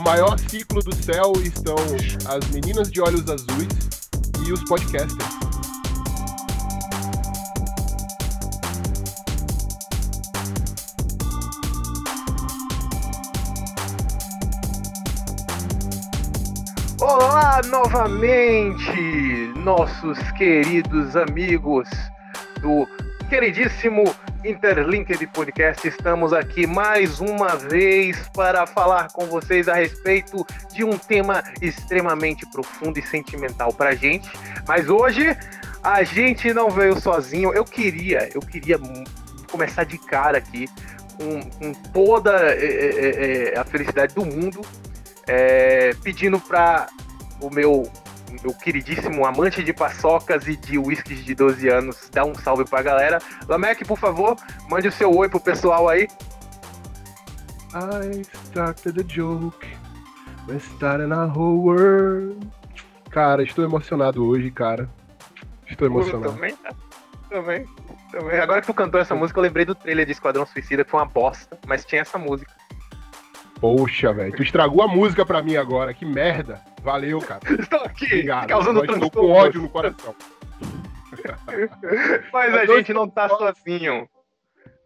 O maior ciclo do céu estão as meninas de olhos azuis e os podcasters. Olá novamente, nossos queridos amigos do queridíssimo Interlinked Podcast. Estamos aqui mais uma vez para falar com vocês a respeito de um tema extremamente profundo e sentimental para gente. Mas hoje a gente não veio sozinho. Eu queria, eu queria começar de cara aqui com, com toda é, é, a felicidade do mundo é, pedindo para o meu, meu queridíssimo amante de paçocas e de uísques de 12 anos dar um salve pra galera. Lamec, por favor, mande o seu oi pro pessoal aí. I started a joke. We're starting a whole world. Cara, estou emocionado hoje, cara. Estou emocionado. também, tá? também, também. Agora que tu cantou essa música, eu lembrei do trailer de Esquadrão Suicida, que foi uma bosta, mas tinha essa música. Poxa, velho, tu estragou a música pra mim agora, que merda. Valeu, cara. Estou aqui, Obrigado. causando Estou transtorno. com ódio no coração. Mas a gente não tá sozinho.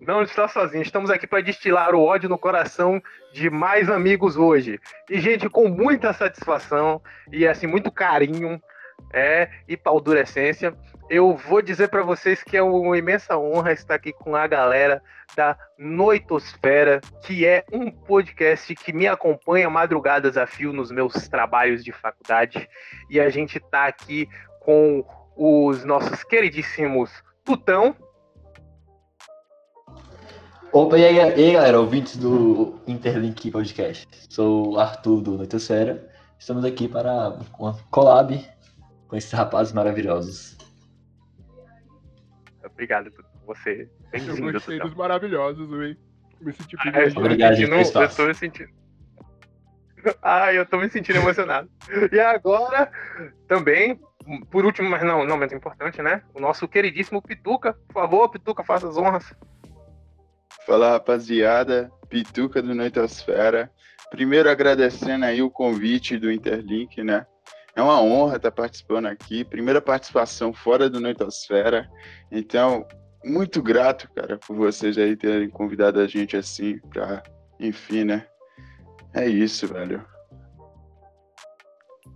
Não está sozinho. Estamos aqui para destilar o ódio no coração de mais amigos hoje. E, gente, com muita satisfação e, assim, muito carinho é, e paldurecência, eu vou dizer para vocês que é uma imensa honra estar aqui com a galera da Noitosfera, que é um podcast que me acompanha madrugadas a fio nos meus trabalhos de faculdade. E a gente tá aqui com os nossos queridíssimos Tutão. Opa, e aí, e aí, galera, ouvintes do Interlink Podcast. Sou o Arthur do Noitosfera. Estamos aqui para uma collab com esses rapazes maravilhosos. Obrigado por você. Eu gostei dos maravilhosos, velho. Me senti Ah, eu privilegiado. tô me Obrigado, sentindo- gente, Eu tô me sentindo. Ah, eu tô me sentindo emocionado. E agora, também, por último, mas não, não menos importante, né? O nosso queridíssimo Pituca. Por favor, Pituca, faça as honras. Fala rapaziada, Pituca do Noitosfera. Primeiro agradecendo aí o convite do Interlink, né? É uma honra estar participando aqui. Primeira participação fora do Noitosfera. Então, muito grato, cara, por vocês aí terem convidado a gente assim pra, enfim, né? É isso, velho.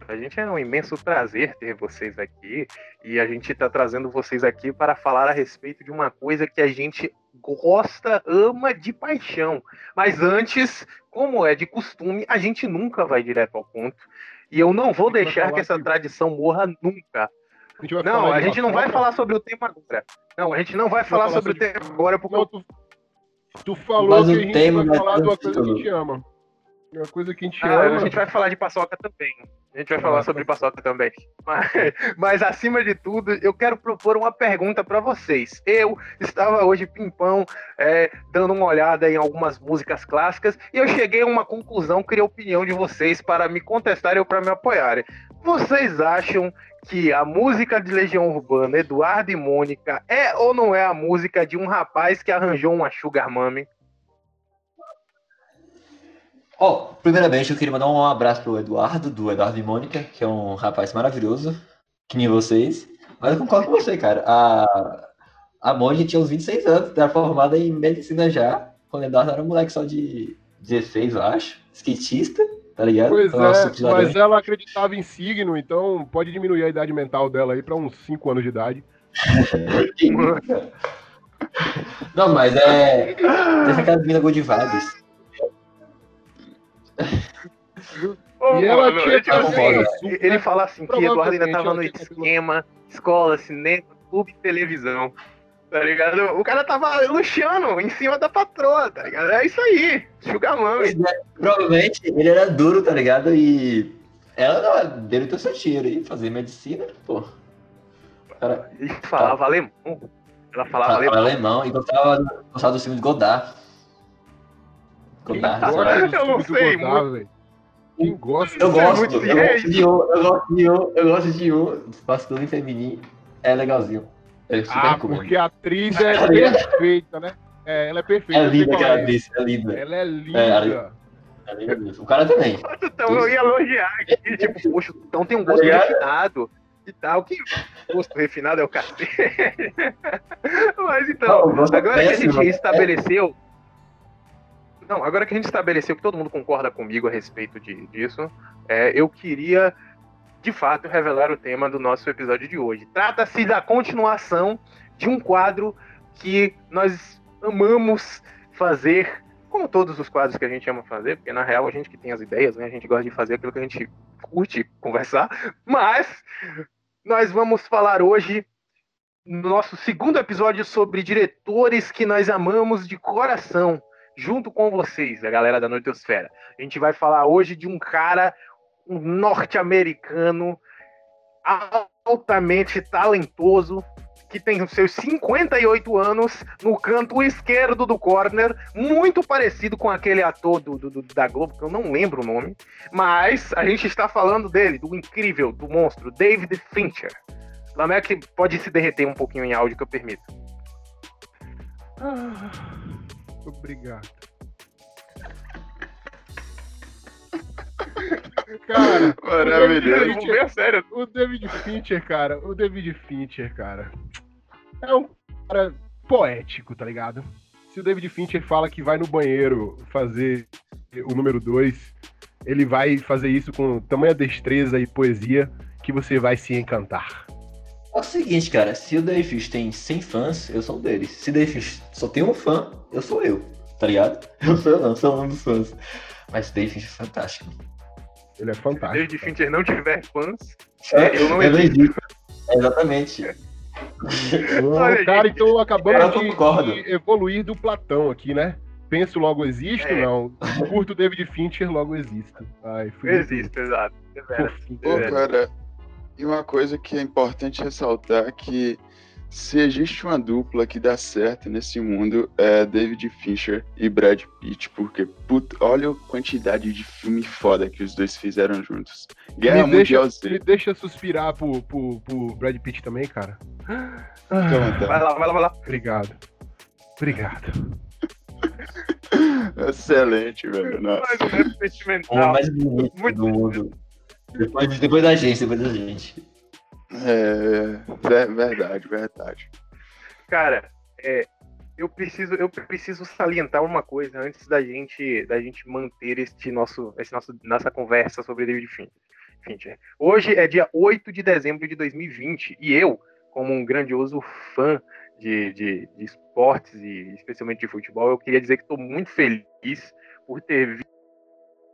A gente é um imenso prazer ter vocês aqui e a gente está trazendo vocês aqui para falar a respeito de uma coisa que a gente gosta, ama de paixão. Mas antes, como é de costume, a gente nunca vai direto ao ponto. E eu não vou deixar que essa que- tradição morra nunca. A gente Não, a gente não vai falar sobre o tema agora. Não, a gente não vai falar falar sobre o tema agora porque Não, tu, tu falou Mas que a gente tema vai falar de uma coisa que a gente ama. Uma coisa que a gente Ah, ama. a gente vai falar de paçoca também. A gente vai Ah, falar sobre paçoca também. Mas, mas, acima de tudo, eu quero propor uma pergunta para vocês. Eu estava hoje pimpão, é, dando uma olhada em algumas músicas clássicas e eu cheguei a uma conclusão, queria a opinião de vocês para me contestarem ou para me apoiarem. Vocês acham que a música de Legião Urbana, Eduardo e Mônica, é ou não é a música de um rapaz que arranjou uma Sugar Mummy? Ó, primeiramente eu queria mandar um abraço pro Eduardo, do Eduardo e Mônica, que é um rapaz maravilhoso, que nem vocês. Mas eu concordo com você, cara. A, a Mônica tinha uns 26 anos, era formada em medicina já, quando o Eduardo era um moleque só de 16, eu acho. Skatista, tá ligado? Pois Então, é, laranja. mas ela acreditava em signo, então pode diminuir a idade mental dela aí pra uns 5 anos de idade. Não, mas é. Tem aquela mina good vibes. E ela mano, tinha tipo cabelo assim, ele fala assim que Eduardo ainda tava no esquema, escola, cinema, clube, televisão. Tá ligado? O cara tava luxando em cima da patroa, tá ligado? É isso aí. Sugar Mami. É, provavelmente ele era duro, tá ligado? E ela não, dele teu seu tiro aí, fazer medicina, pô. Cara, E falava alemão. Ela falava falava alemão. alemão e gostava, gostava do filme de Godard. Quem Godard, Eu não sei, Godard, velho? Quem gosta Eu é gosto, eu gosto de um, eu gosto de um, eu gosto de um, masculino e feminino, é legalzinho. É super Ah, cool. porque a atriz é perfeita, né? É, ela é perfeita. É linda aquela é. atriz, é linda. Ela é É, linda. O cara também. Então eu ia elogiar aqui, tipo, poxa, então tem um gosto Tá ligado? refinado e tal. Que gosto refinado é o cacete. Mas então, o gosto é agora que a gente né? estabeleceu. Não, agora que a gente estabeleceu que todo mundo concorda comigo a respeito de, disso, é, eu queria, de fato, revelar o tema do nosso episódio de hoje. Trata-se da continuação de um quadro que nós amamos fazer, como todos os quadros que a gente ama fazer, porque na real a gente que tem as ideias, né, a gente gosta de fazer aquilo que a gente curte conversar, mas nós vamos falar hoje no nosso segundo episódio sobre diretores que nós amamos de coração, junto com vocês, a galera da Noitosfera. A gente vai falar hoje de um cara, um norte-americano, altamente talentoso, que tem os seus 58 anos no canto esquerdo do corner, muito parecido com aquele ator do, do- do- da Globo, que eu não lembro o nome, mas a gente está falando dele, do incrível, do monstro, David Fincher. Lamek pode se derreter um pouquinho em áudio que eu permito. Ah, obrigado. Cara, Maravilhoso. David Bem sério. o David Fincher, cara, o David Fincher, cara, é um cara poético, tá ligado? Se o David Fincher fala que vai no banheiro fazer o número 2, ele vai fazer isso com tamanha destreza e poesia que você vai se encantar. É o seguinte, cara, se o Dave Fish tem 100 fãs, eu sou um deles. Se o Dave Fish só tem um fã, eu sou eu, tá ligado? Eu sou eu não, sou um dos fãs. Mas o Dave Fish é fantástico. Ele é fantástico. David cara. Fincher não tiver fãs, É, eu não eu não existe. Exatamente. Olha, cara, gente, então acabamos eu de, de evoluir do Platão aqui, né? Penso, logo existo? É. Não. Curto David Fincher, logo existo. Ai, fui existe, exato. É. Pô, É. cara, e uma coisa que é importante ressaltar é que se existe uma dupla que dá certo nesse mundo é David Fincher e Brad Pitt, porque puta, olha a quantidade de filme foda que os dois fizeram juntos. Guerra me, deixa, Mundial me Z. deixa suspirar pro, pro, pro Brad Pitt também, cara. Ah, vontade. Vai lá, vai lá, vai lá. obrigado. Obrigado. Excelente, velho. Nossa. Mais um rap O homem sentimental. mais bonito Muito do mundo. Depois, depois da gente, depois da gente. É, ver- verdade, verdade. Cara, é, eu preciso, eu preciso salientar uma coisa antes da gente, da gente manter este nosso, esse nosso, nossa conversa sobre David Fin- Fincher. Hoje é dia 8 de dezembro de 2020 e eu, como um grandioso fã de, de, de esportes e especialmente de futebol, eu queria dizer que estou muito feliz por ter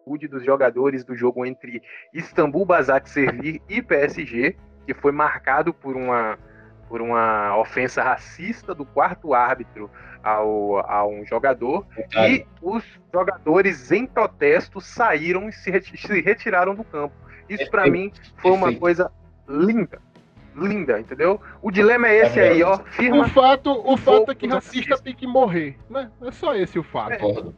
atitude dos jogadores do jogo entre Istambul Basaksehir e PSG, que foi marcado por uma por uma ofensa racista do quarto árbitro ao, a um jogador e os jogadores em protesto saíram e se, reti- se retiraram do campo. Isso para mim foi uma Perfeito. coisa linda, linda, entendeu? O dilema é esse É aí, ó, O firma fato, o fato é que racista tem que morrer, né? É só esse o fato. concordo.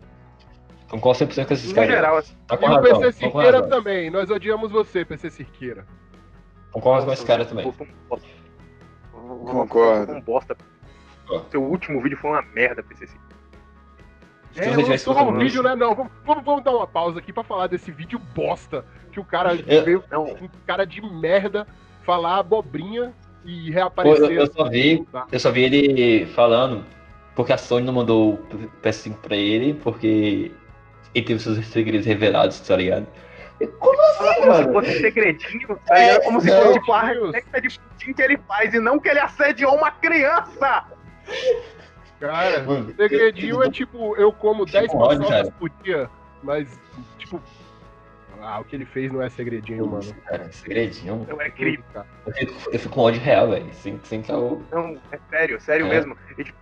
Concordo 100% com esses no caras. geral. assim. Tá E com o PC tá razão. também. Nós odiamos você, PC Siqueira. Concordo com esse cara também. Concordo. Um bosta. Seu último vídeo foi uma merda, PCC. Se É, lançou um vídeo, né? Não, vamos, vamos, vamos dar uma pausa aqui pra falar desse vídeo bosta. Que o cara Eu- veio Não, um cara de merda falar abobrinha e Pô, reaparecer. eu, eu só vi, Tá. eu só vi ele falando porque a Sony não mandou o PS5 pra ele, porque ele teve seus segredos revelados, tá ligado? E Como assim, como se mano? fosse segredinho, tá ligado? Como se fosse tipo a receita de pudim que ele faz e não que ele assediou uma criança. Cara, Mano, segredinho é tipo, eu como Tipo 10 ódio, paçocas por dia, mas, tipo. Ah, o que ele fez não é segredinho, mano. Cara, segredinho. Não é crime. Cara. Eu fico, eu fico com ódio real, velho. Sem, sem caô. Não, é sério, sério É. mesmo. E, tipo,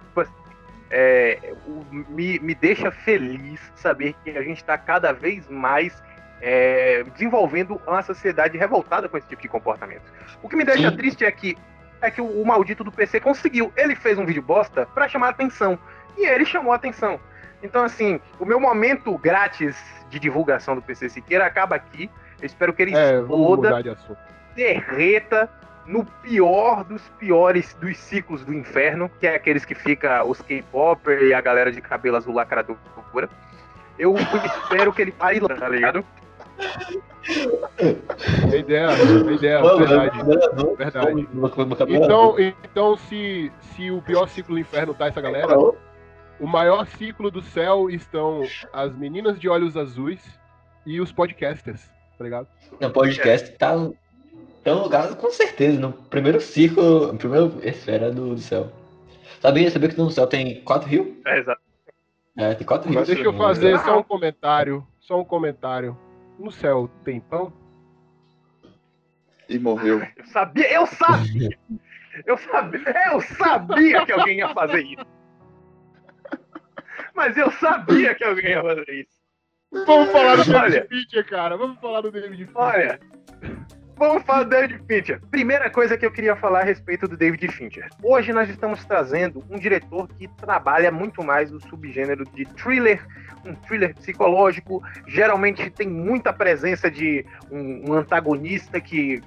é, o- me, me deixa feliz saber que a gente está cada vez mais é, desenvolvendo uma sociedade revoltada com esse tipo de comportamento. O que me deixa Sim. triste é que é que o, o maldito do PC conseguiu. Ele fez um vídeo bosta pra chamar atenção. E ele chamou atenção. Então, assim, o meu momento grátis de divulgação do PC Siqueira acaba aqui. Eu espero que ele É, exploda derreta no pior dos piores dos ciclos do inferno, que é aqueles que fica os K-Popper e a galera de cabelo azul lacradora. eu espero que ele pare lá, tá ligado? É ideia, é ideia, verdade. Verdade. Então, então se, se o pior ciclo do inferno tá essa galera, o maior ciclo do céu estão as meninas de olhos azuis e os podcasters, tá ligado? O podcast tá, tá no lugar, com certeza, no primeiro ciclo, no primeiro esfera do, do céu. Sabia, sabia que no céu tem quatro rios? É, exato. É, tem quatro rios. Deixa eu fazer só um comentário, só um comentário. No céu tem pão? E morreu. Eu sabia, eu sabia! Eu sabia, eu sabia que alguém ia fazer isso. Mas eu sabia que alguém ia fazer isso. Vamos falar do David Fincher, cara. Vamos falar do David Fincher. Olha, vamos falar do David Fincher. Primeira coisa que eu queria falar a respeito do David Fincher. Hoje nós estamos trazendo um diretor que trabalha muito mais no subgênero de thriller, um thriller psicológico. Geralmente tem muita presença de um, um antagonista que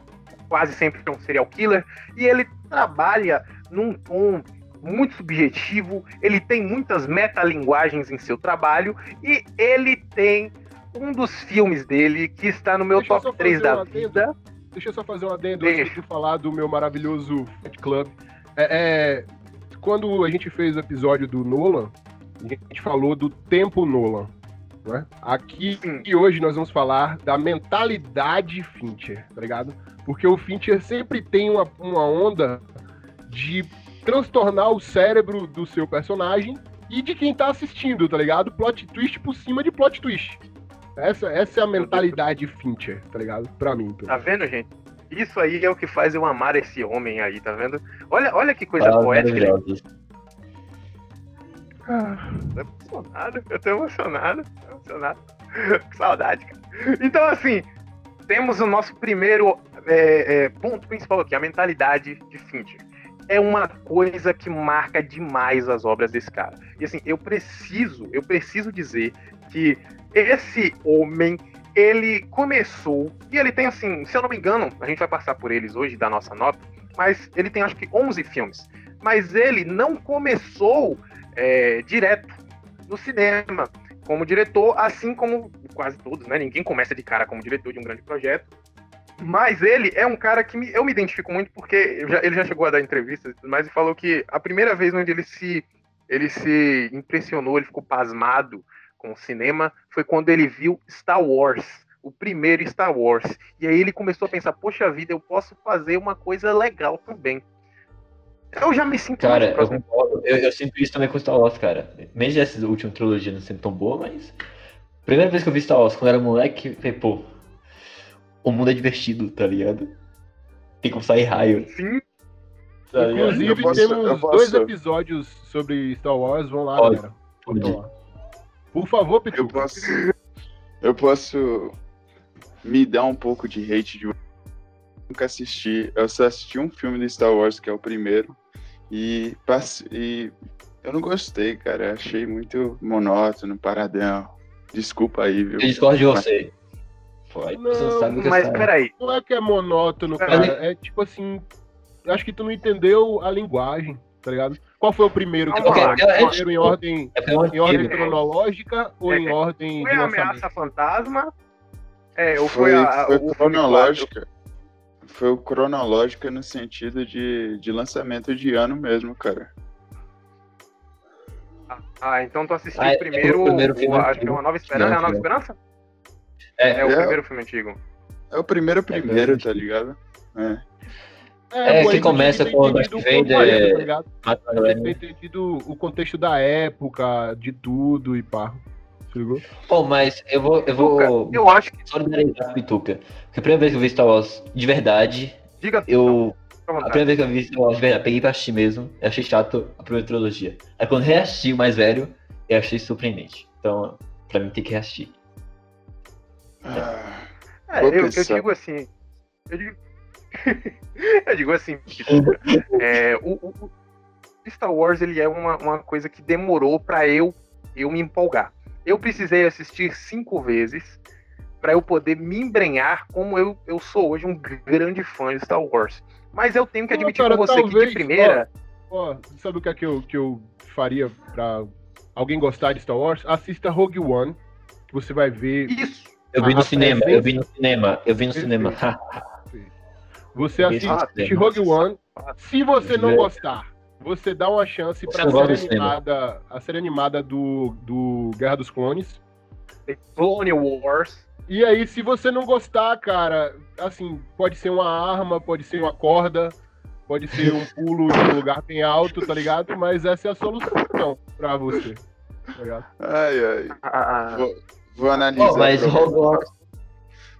quase sempre é um serial killer. E ele trabalha num tom muito subjetivo, ele tem muitas metalinguagens em seu trabalho e ele tem um dos filmes dele que está no meu Deixa top só 3 fazer da adendo. vida. Deixa eu só fazer um adendo Deixa. antes de falar do meu maravilhoso Fight Club. É, é, quando a gente fez o episódio do Nolan, a gente falou do tempo Nolan. Né? Aqui Sim. e hoje nós vamos falar da mentalidade Fincher, tá ligado? Porque o Fincher sempre tem uma, uma onda de transtornar o cérebro do seu personagem e de quem tá assistindo, tá ligado? Plot twist por cima de plot twist. Essa, essa é a mentalidade Fincher, tá ligado? Pra mim. Tá vendo, gente? Isso aí é o que faz eu amar esse homem aí, tá vendo? Olha, olha que coisa Palavras poética. ele- maravilhosas. Tô emocionado, eu tô emocionado, tô emocionado. Que saudade, cara. Então, assim, temos o nosso primeiro é, é, ponto principal aqui, a mentalidade de Fincher. É uma coisa que marca demais as obras desse cara. E assim, eu preciso, eu preciso dizer que esse homem, ele começou, e ele tem assim, se eu não me engano, a gente vai passar por eles hoje, da nossa nota, mas ele tem acho que 11 filmes. Mas ele não começou é, direto no cinema como diretor, assim como quase todos, né? Ninguém começa de cara como diretor de um grande projeto. Mas ele é um cara que me- eu me identifico muito porque já- ele já chegou a dar entrevistas e tudo mais e falou que a primeira vez onde ele se, ele se impressionou, ele ficou pasmado com o cinema foi quando ele viu Star Wars, o primeiro Star Wars. E aí ele começou a pensar, poxa vida, eu posso fazer uma coisa legal também. Eu já me sinto Cara, eu concordo. Eu, eu sinto isso também com Star Wars, cara. Mesmo essa última trilogia não sendo tão boa, mas. Primeira vez que eu vi Star Wars, quando era moleque, falei, pô. O mundo é divertido, tá ligado? Tem como sair raio. Sim, Tá? Inclusive, posso- temos dois episódios sobre Star Wars. Vão lá, Pode. galera. Vão lá. Por favor, Pitu. Eu posso. Eu posso me dar um pouco de hate de nunca assisti. Eu só assisti um filme do Star Wars, que é o primeiro. E, passe... e eu não gostei, cara. Eu achei muito monótono, paradão. Desculpa aí, viu? Eu discordo de você. Você Não, mas peraí. Não é que é monótono, cara. É tipo assim. Acho que tu não entendeu a linguagem, tá ligado? Qual foi o primeiro que falou? É, é, Primeiro em ordem, É é em ordem cronológica ou em É, ordem Foi de a lançamento? ameaça fantasma? É, ou foi, Foi, a, foi o filme cronológica. Foi o cronológica no sentido de, de lançamento de ano mesmo, cara. quatro? Ah, então tu assistiu Ah, é, primeiro, o primeiro o- filme acho antigo. que é uma nova esperança. É a nova esperança? É, É o É. primeiro filme antigo. É o primeiro primeiro, tá ligado? É. É, pô, que começa com o Darth o Vader, contexto, é, tá a galera. tem entendido o contexto da época, de tudo e pá. Ligou? Pô, mas eu vou. Eu vou Eu acho que. solidarizar com o Pituca. Porque a primeira vez que eu vi Star Wars de verdade, Diga eu. A primeira vez que eu vi Star Wars de verdade, peguei pra assistir mesmo. Eu achei chato a primeira trilogia. Aí quando reassisti o mais velho, eu achei surpreendente. Então, pra mim tem que reassistir. Ah, É, eu, eu digo assim. Eu digo, eu digo assim, é, o, o- Star Wars ele é uma, uma coisa que demorou pra eu, eu me empolgar. Eu precisei assistir cinco vezes pra eu poder me embrenhar como eu, eu sou hoje um grande fã de Star Wars. Mas eu tenho que Não, admitir cara, com você que talvez, de primeira. Ó, sabe o que é que eu, que eu faria pra alguém gostar de Star Wars? Assista Rogue One, você vai ver. Isso. Eu vi no cinema, eu vi no cinema, eu vi no cinema. Você assiste. Rogue One. Se você não gostar, você dá uma chance pra do série animada, a série animada do, do Guerra dos Clones. The Clone Wars. E aí, se você não gostar, cara, assim, pode ser uma arma, pode ser uma corda, pode ser um pulo de um lugar bem alto, tá ligado? Mas essa é a solução pra você. Tá ligado? Ai, ai. Ah, Vou, vou analisar. Pô, mas. Hogwarts.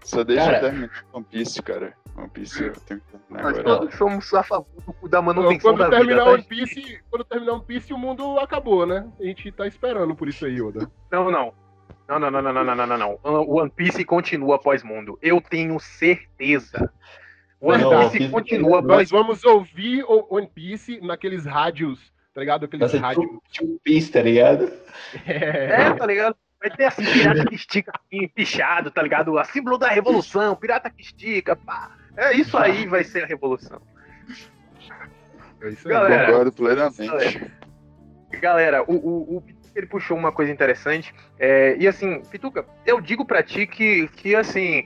Só deixa Cara. eu terminar One Piece, cara. One Piece tenho... Nós todos somos a favor da manutenção quando da terminar vida, One tá? Piece, tá? Quando terminar One Piece, o mundo acabou, né? A gente tá esperando por isso aí, Oda. Não, não. Não, não, não, não, não, não, não, não. One Piece continua pós-mundo. Eu tenho certeza. One não, Piece não, continua é mundo. Nós vamos ouvir One Piece naqueles rádios, tá ligado? Aqueles Nossa, rádios. Two Piece, tá ligado? é, é tá ligado? Vai ter assim, pirata que estica assim, pichado, tá ligado? A símbolo da revolução, pirata que estica, pá. É isso aí vai ser a revolução. É isso aí. Galera, Concordo plenamente. Galera, o, o, o Pituca, ele puxou uma coisa interessante. é, e assim, Pituca, eu digo pra ti que, que assim,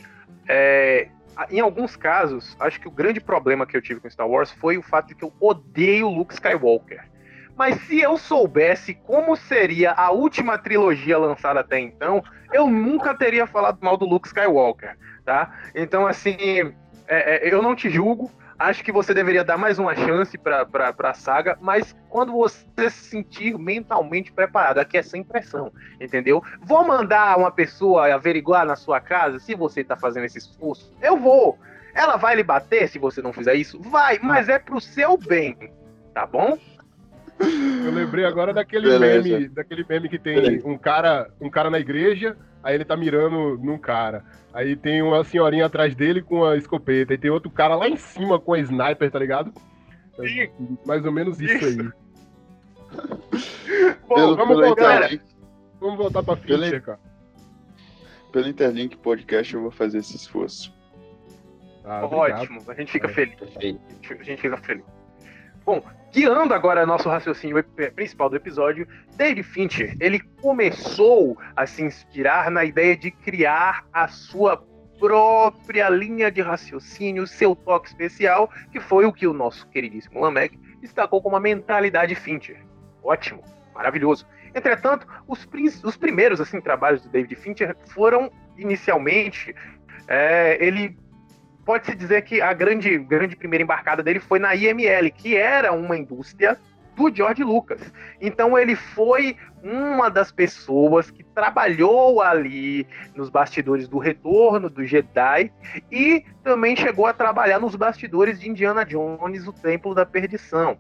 é, em alguns casos, acho que o grande problema que eu tive com Star Wars foi o fato de que eu odeio Luke Skywalker. Mas se eu soubesse como seria a última trilogia lançada até então, eu nunca teria falado mal do Luke Skywalker, tá? Então, assim, é, é, eu não te julgo, acho que você deveria dar mais uma chance pra, pra, pra saga, mas quando você se sentir mentalmente preparado, aqui é sem pressão, entendeu? Vou mandar uma pessoa averiguar na sua casa se você tá fazendo esse esforço? Eu vou. Ela vai lhe bater se você não fizer isso? Vai, mas é pro seu bem, tá bom? Eu lembrei agora daquele Beleza. meme, daquele meme que tem um cara, um cara na igreja, aí ele tá mirando num cara. Aí tem uma senhorinha atrás dele com a escopeta, e tem outro cara lá em cima com a sniper, tá ligado? É mais ou menos isso, aí. Bom, Pelo, vamos pelo, voltar, Interlink, vamos voltar pra Pelo- Fincher, cara. pelo Interlink Podcast eu vou fazer esse esforço. Ah. Ótimo, a gente fica É. feliz. Perfeito. A gente fica feliz. Bom, guiando agora nosso raciocínio principal do episódio, David Fincher, ele começou a se inspirar na ideia de criar a sua própria linha de raciocínio, seu toque especial, que foi o que o nosso queridíssimo Lamek destacou como a mentalidade Fincher. Ótimo, maravilhoso. Entretanto, os, os primeiros assim trabalhos do David Fincher foram inicialmente é, ele pode-se dizer que a grande, grande primeira embarcada dele foi na IML, que era uma indústria do George Lucas. Então ele foi uma das pessoas que trabalhou ali nos bastidores do Retorno do Jedi e também chegou a trabalhar nos bastidores de Indiana Jones, o Templo da Perdição.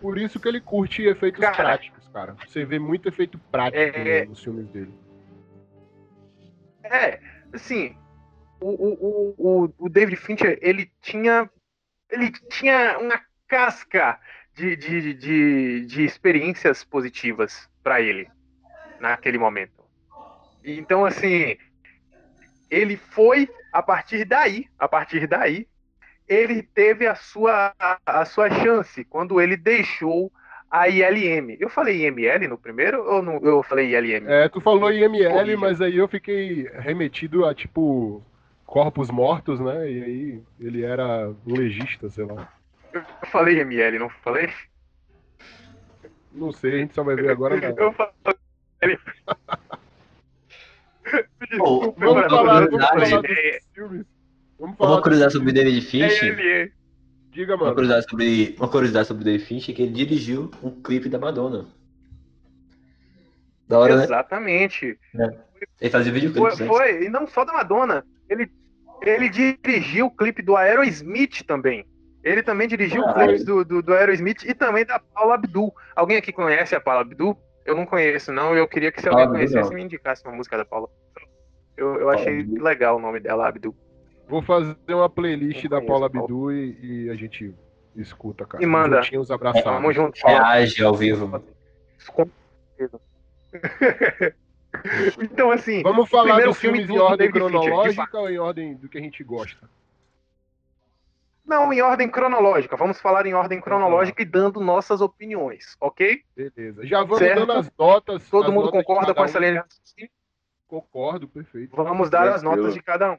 Por isso que ele curte efeitos Cara. práticos, cara. Você vê muito efeito prático É. nos filmes dele. É, assim, o, o, o, o David Fincher, ele tinha, ele tinha uma casca de, de, de, de experiências positivas para ele naquele momento. Então, assim, ele foi a partir daí, a partir daí, ele teve a sua, a sua chance quando ele deixou a ILM. Eu falei IML no primeiro ou não, eu falei ILM? É, tu falou IML, Corrija. mas aí eu fiquei remetido a, tipo, corpos mortos, né? E aí ele era um legista, sei lá. Eu falei IML, não falei? Não sei, a gente só vai ver agora. Na... Eu falei. Bom, Vamos falar, vamos falar É, filmes. Vamos falar. Uma curiosidade sobre David é, Fincher. Diga, Uma mano. curiosidade sobre, uma curiosidade sobre David Fincher é que ele dirigiu um clipe da Madonna. Da hora, né? Exatamente. Ele fazia Foi, videoclipes antes. foi, e não só da Madonna. Ele, ele dirigiu o clipe do Aerosmith também. Ele também dirigiu o Caralho. clipe do, do, do Aerosmith e também da Paula Abdul. Alguém aqui conhece a Paula Abdul? Eu não conheço, não. Eu queria que se alguém Abdul, conhecesse, não. me indicasse uma música da Paula. Eu, eu achei Abdul. legal o nome dela, Abdul. Vou fazer uma playlist da Paula. Abdul e, e a gente escuta, cara. E manda. Juntinhos abraçados. Tamo junto. Reage ao vivo. Com certeza. então, assim, Vamos falar primeiro dos filme filmes do em ordem David Fincher, cronológica ou em ordem do que a gente gosta? não em ordem cronológica. Vamos falar em ordem cronológica e dando nossas opiniões, ok? Beleza. Já vamos Certo. dando as notas. Todo as mundo notas concorda com um. essa linha de raciocínio? Concordo, perfeito. Vamos dar as Tranquilo. notas de cada um.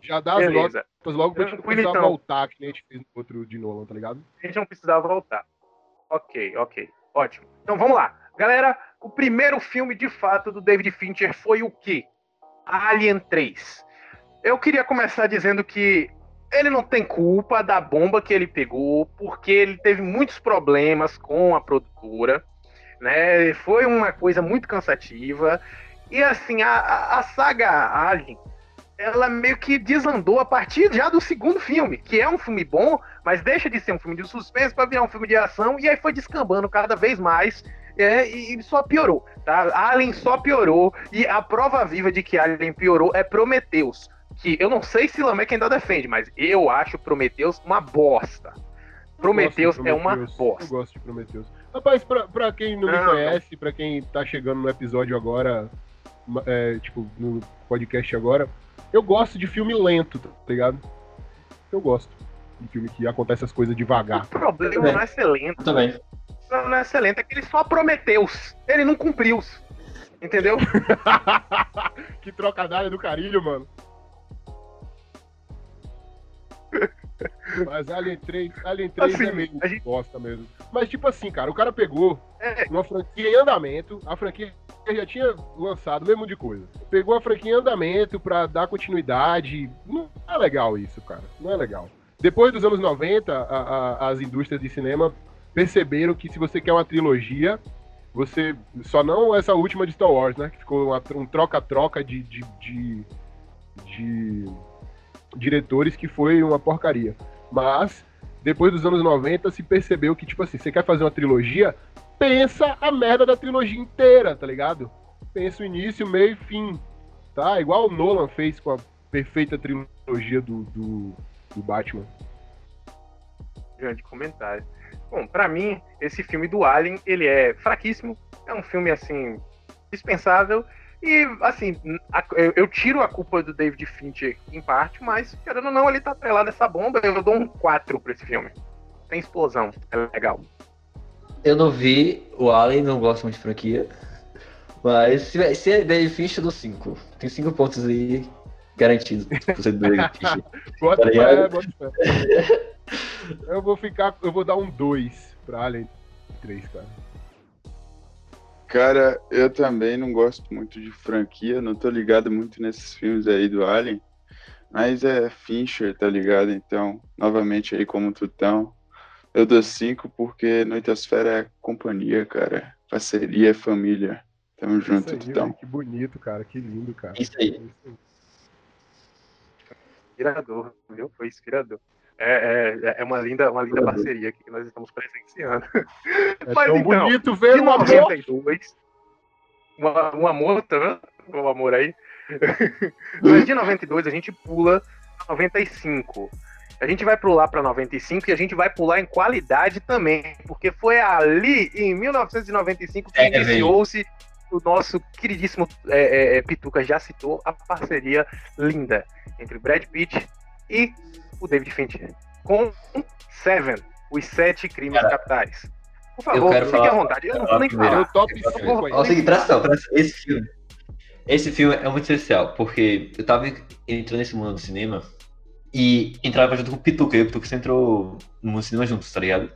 Já dá as Beleza. notas logo pra gente não precisar então. voltar, que nem a gente fez no outro de Nolan, tá ligado? A gente não precisava voltar. Ok, ok. Ótimo. Então vamos lá. Galera, o primeiro filme de fato do David Fincher foi o quê? Alien 3. Eu queria começar dizendo que ele não tem culpa da bomba que ele pegou, porque ele teve muitos problemas com a produtora, né? Foi uma coisa muito cansativa. E assim, a, a, saga Alien, ela meio que desandou a partir já do segundo filme, que é um filme bom, mas deixa de ser um filme de suspense para virar um filme de ação, e aí foi descambando cada vez mais. É, e, e só piorou, tá? Alien só piorou, e a prova viva de que Alien piorou é Prometheus, que eu não sei se Lameck ainda defende, mas eu acho Prometheus uma bosta. Prometheus é uma bosta. Eu gosto de Prometheus. Rapaz, pra, pra quem não, me Não, conhece, pra quem tá chegando no episódio agora, é, tipo, no podcast agora, eu gosto de filme lento, tá ligado? Eu gosto de filme que acontece as coisas devagar. O problema não é ser lento, Eu também. Não não é lento, é que ele só prometeu, ele não cumpriu. Entendeu? que trocadilho do carilho, mano. Mas Alien 3, Alien 3 Assim, é meio a gente- bosta mesmo. Mas tipo assim, cara, o cara pegou É, uma franquia em andamento, a franquia já tinha lançado, mesmo de coisa. Pegou a franquia em andamento pra dar continuidade. Não é legal isso, cara. Não é legal. Depois dos anos 90, a- a- as indústrias de cinema perceberam que se você quer uma trilogia, você. Só não essa última de Star Wars, né? Que ficou uma- um troca-troca de, de, de, de diretores que foi uma porcaria. Mas, depois dos anos 90, se percebeu que, tipo assim, você quer fazer uma trilogia, pensa a merda da trilogia inteira, tá ligado? Pensa o início, meio e fim. Tá? Igual o Nolan fez com a perfeita trilogia do, do, do Batman. grande comentário. Bom, pra mim, esse filme do Alien, ele é fraquíssimo, é um filme, assim, dispensável, e, assim, a- eu, eu tiro a culpa do David Fincher em parte, mas, querendo ou não, ele tá atrelado essa bomba, eu dou um 4 pra esse filme. Tem explosão, é legal. Eu não vi o Alien, não gosto muito de franquia. Mas se, se é David Fincher, eu dou 5. Tem 5 pontos aí garantidos por ser do David Fincher. Bota Tá fé, bota fé. Eu vou ficar. Eu vou dar um 2 pra Alien 3, cara. Cara, eu também não gosto muito de franquia, não tô ligado muito nesses filmes aí do Alien, mas é Fincher, tá ligado? Então, novamente aí como tutão, eu dou cinco porque Noitosfera é companhia, cara. Parceria é família. Tamo junto, Isso aí, tutão. que bonito, cara. Que lindo, cara. Isso aí. Inspirador, viu? Foi inspirador. É, é, é uma linda, uma linda parceria que nós estamos presenciando. É Mas tão então, bonito ver um amor. 92. Um, um amor, tá vendo? O amor aí. Mas de 92 a gente pula pra 95. A gente vai pular para 95 e a gente vai pular em qualidade também, porque foi ali em 1995 que É, iniciou-se o nosso queridíssimo é, é, é, Pituca já citou a parceria linda entre Brad Pitt e o David Fincher com Seven, os sete crimes Cara, capitais. Por favor, fique falar- à vontade. Eu não vou nem falar. Meu top Eu 5 vou- aí. Ó, o seguinte, atenção. Esse filme. Esse filme é muito especial, porque eu tava entrando nesse mundo do cinema e entrava junto com o Pituca, e o Pituca você entrou no mundo do cinema juntos, tá ligado?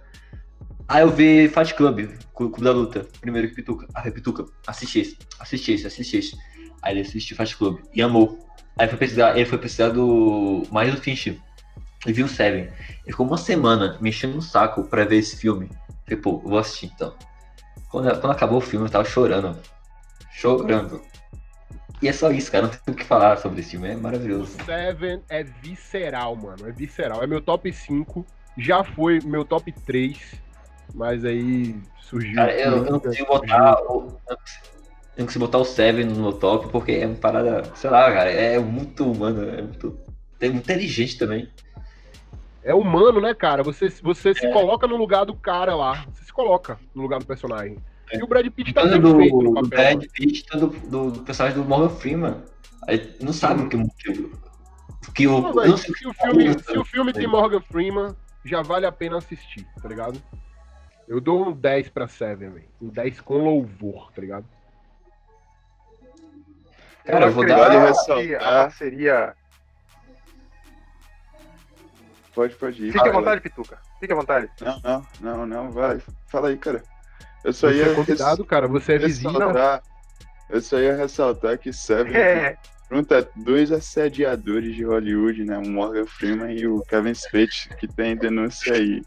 Aí eu vi Fight Club, Clu- Clube da Luta, primeiro que Pituca. Aí Pituca, assiste esse, assiste esse, assiste esse. Aí ele assistiu Fight Club e amou. Aí foi pesquisar, ele foi pesquisar do mais do Finch e viu o Seven. Ele ficou uma semana me enchendo o saco pra ver esse filme. Falei, pô, vou assistir então. Quando, quando acabou o filme, eu tava chorando. Chorando. E é só isso, cara. Não tem o que falar sobre esse filme. É maravilhoso. Seven é visceral, mano. É visceral. É meu top 5. Já foi meu top 3. Mas aí surgiu. Cara, eu, eu não consigo botar. o- Eu não consigo botar o Seven no meu top porque é uma parada. Sei lá, cara. É muito humano. É muito. É inteligente também. É humano, né, cara? Você, você se É. coloca no lugar do cara lá. Você se coloca no lugar do personagem. E o Brad Pitt tá Tanto perfeito no do, do papel. Brad mano. Pitt, tanto do, do personagem do Morgan Freeman. Aí não sabe o que o motivo. Que o, Não, o se, o filme, tá se o filme tem Morgan Freeman, já vale a pena assistir, tá ligado? Eu dou um 10 pra Seven, velho. Um 10 com louvor, tá ligado? Cara, eu vou dar. Vale que ressaltar- a parceria. Pode, pode ir. Fique à vontade, Pituca. Fique à vontade. Não, não, não, não, vai. Fala aí, cara. Eu só Você ia é convidado, cara. Você é vizinho. ressaltar. Eu só ia ressaltar que Seven É, junta dois assediadores de Hollywood, né? O Morgan Freeman e o Kevin Spacey, que tem denúncia aí.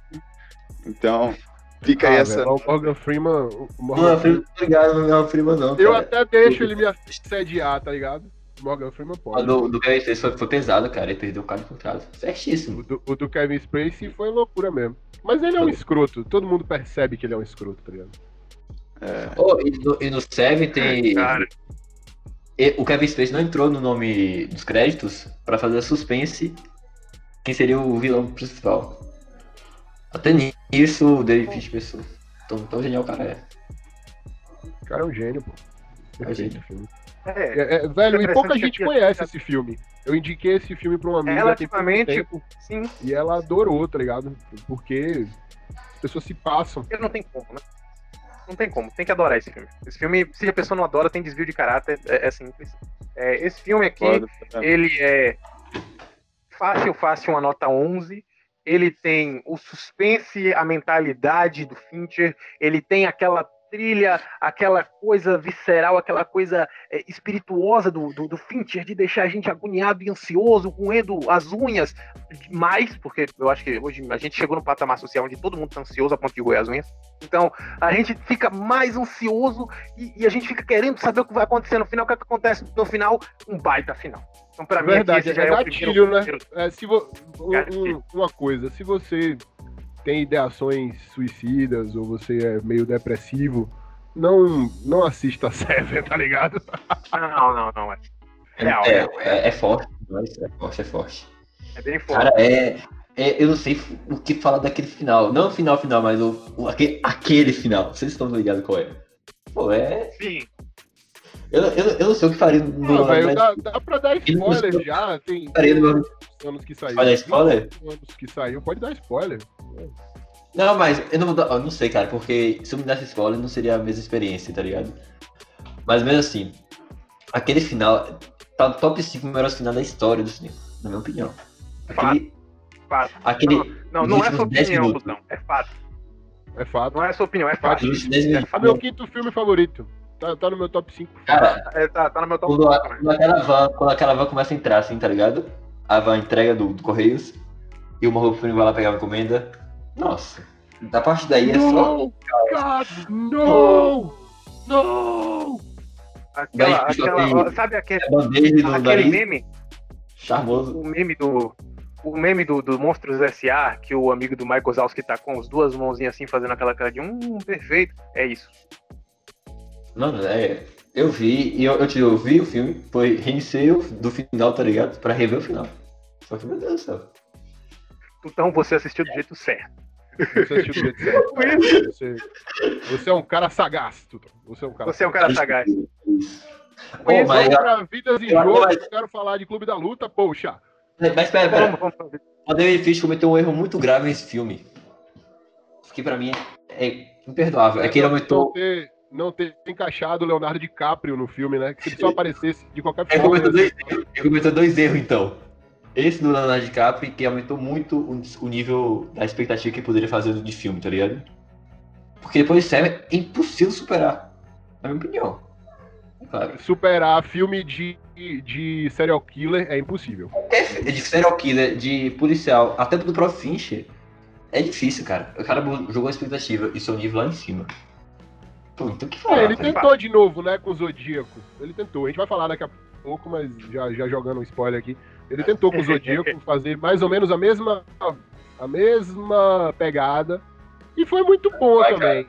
Então, fica aí Ah, essa. velho, o Morgan Freeman. o Morgan Não, Freeman- não é uma prima, não. eu cara. até deixo ele me assediar, tá ligado? O Morgan Freeman O pode. do, do Kevin Spacey foi, foi pesado, cara. Ele perdeu o cara de contrato. O Certíssimo. do, o do Kevin Spacey foi loucura mesmo. Mas ele é um escroto. Todo mundo percebe que ele é um escroto, tá ligado? É, Oh, e, no, e no Seven tem. cara. e- o Kevin Spacey não entrou no nome dos créditos pra fazer suspense quem seria o vilão principal. Até nisso o David Fincher pensou. Tão, tão genial o cara é. O cara é um gênio, pô. É um gênio. É, É, é, velho, e Interessante pouca gente conhece esse filme. Eu indiquei esse filme pra uma amiga Relativamente- tempo, sim, e ela adorou, tá ligado? Porque as pessoas se passam. porque não tem como, né? Não tem como, tem que adorar esse filme. Esse filme, se a pessoa não adora, tem desvio de caráter, é, é simples. É, esse filme aqui, foda. ele é fácil, fácil, uma nota 11. Ele tem o suspense, a mentalidade do Fincher, ele tem aquela trilha, aquela coisa visceral, aquela coisa é, espirituosa do, do, do Fincher, de deixar a gente agoniado e ansioso, roendo as unhas mais, porque eu acho que hoje a gente chegou no patamar social onde todo mundo tá ansioso a ponto de roer as unhas. Então, a gente fica mais ansioso e, e a gente fica querendo saber o que vai acontecer no final. O que, é que acontece no final? Um baita final. Então, pra mim, Verdade, é já é o gatilho, primeiro, né? primeiro- É, se vo- um- um- uma coisa, se você tem ideações suicidas ou você é meio depressivo, não, não assista Seven, tá ligado? Não, não, não. É, real, é, real, é, é forte, mas é forte, é forte. é bem forte. Cara, é, é- Eu não sei o que falar daquele final. Não o final, final, mas o, o- aquele, aquele final. Vocês estão ligados qual é? Pô, é. Sim. Eu, eu, eu não sei o que faria no Não, velho, mas- dá, dá pra dar não spoiler gostou. já. Tem Faria no anos que saiu. Vai dar spoiler? Anos que saiu, pode dar spoiler. Não, mas eu não vou dar. Eu não sei, cara, porque se eu me desse spoiler não seria a mesma experiência, tá ligado? Mas mesmo assim, aquele final tá no top 5 melhores finais da história do cinema, na minha opinião. Aquele. Fato. aquele Não, Nos não é sua 10 opinião, minutos. Lutão. É fato. É fato. Não é sua opinião, é fato. nos últimos 10 É minutos. É meu quinto filme favorito. Tá, tá no meu top 5. Cara, É, tá, tá no meu top quando, a- 4 também. quando aquela van, quando aquela van começa a entrar, assim, tá ligado? A van entrega do, do Correios e o Morro Filme vai lá pegar a encomenda. Nossa, da parte daí é só. No! God, no! No! Aquela, só aquela, tem- sabe aquele, É aquele meme? charmoso. O meme do. O meme do, do Monstros S.A., que o amigo do Michael Zalski tá com as duas mãozinhas assim, fazendo aquela cara de hum, perfeito. É isso. Mano, é. Eu vi, e eu, eu, te- eu vi o filme, foi reiniciei do final, tá ligado? Pra rever o final. Só que, meu Deus do céu. Então você assistiu do jeito certo. Você, assistiu do jeito certo. você, você é um cara sagaz, Tuto. Você é um cara Você é um cara sagaz. Mas, pra Vidas em Jogo, eu quero falar de Clube da Luta, poxa. mas espera, espera. Vamos, vamos fazer. O David Fincher cometeu um erro muito grave nesse filme. Que pra mim é imperdoável. É que ele não, aumentou. ter, não ter encaixado o Leonardo DiCaprio no filme, né? Que se ele só aparecesse de qualquer Ele forma. cometeu dois ele cometeu dois erros, então. Esse do Leonardo DiCaprio, que aumentou muito o, nível da expectativa que ele poderia fazer de filme, tá ligado? Porque depois de Seven é impossível superar. Na minha opinião. Claro. Superar filme de, de serial killer é impossível. Qualquer de serial killer, de policial, até do próprio Fincher, é difícil, cara. O cara jogou a expectativa e seu nível lá em cima. Então que falar? É, ele tentou de novo, né, com o Zodíaco. Ele tentou. A gente vai falar daqui a pouco, mas já, já jogando um spoiler aqui. Ele tentou com o Zodíaco fazer mais ou menos a mesma, a mesma pegada. E foi muito bom Vai, também.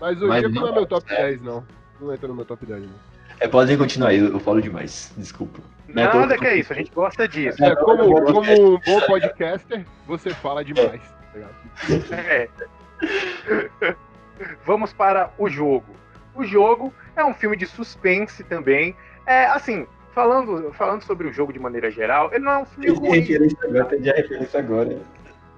Mas o Zodíaco não, não é meu top é. 10, não. Não entra no meu top 10, não. É, podem continuar aí, eu eu falo demais. Desculpa. É Nada todo- que é isso, a gente gosta disso. É, como, como um bom podcaster, você fala demais. tá ligado? É. Vamos para o jogo. O jogo é um filme de suspense também. É assim, falando, falando sobre o jogo de maneira geral, ele não é um filme a ruim. referência agora, a referência agora.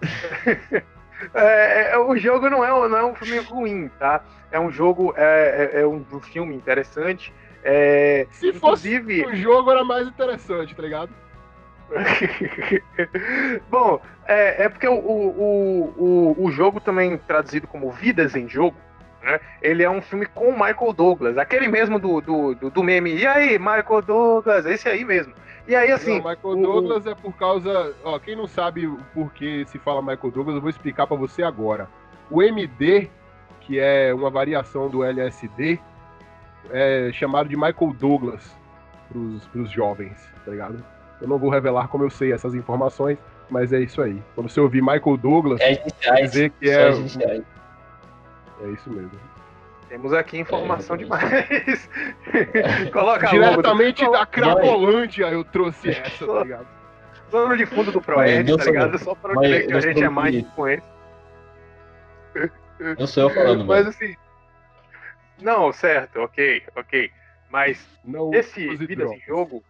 É, é, o jogo não é, não é um filme ruim, tá? É um jogo, é, é- é um, um filme interessante. É, Se fosse inclusive, um jogo, era mais interessante, tá ligado? Bom, é, é porque o, o, o, o jogo também traduzido como Vidas em Jogo, né? Ele é um filme com o Michael Douglas, aquele mesmo do, do, do, do meme. E aí, Michael Douglas, esse aí mesmo. E aí, assim. Não, Michael o- Douglas é por causa. Ó, quem não sabe o porquê se fala Michael Douglas, eu vou explicar pra você agora. O MD, que é uma variação do LSD, é chamado de Michael Douglas pros, pros jovens, tá ligado? Eu não vou revelar como eu sei essas informações, mas é isso aí. Quando você ouvir Michael Douglas, É dizer que é, é isso mesmo. Temos aqui informação É, demais. Coloca Diretamente da Cracolândia eu trouxe essa, tá ligado? plano de fundo do Proerd, Não tá sou ligado? eu. Só pra Mas dizer que a eu gente é mais influente. Não sou eu falando, Mas mano. assim. Não, certo, ok, ok. Mas Não esse Vidas em Jogo.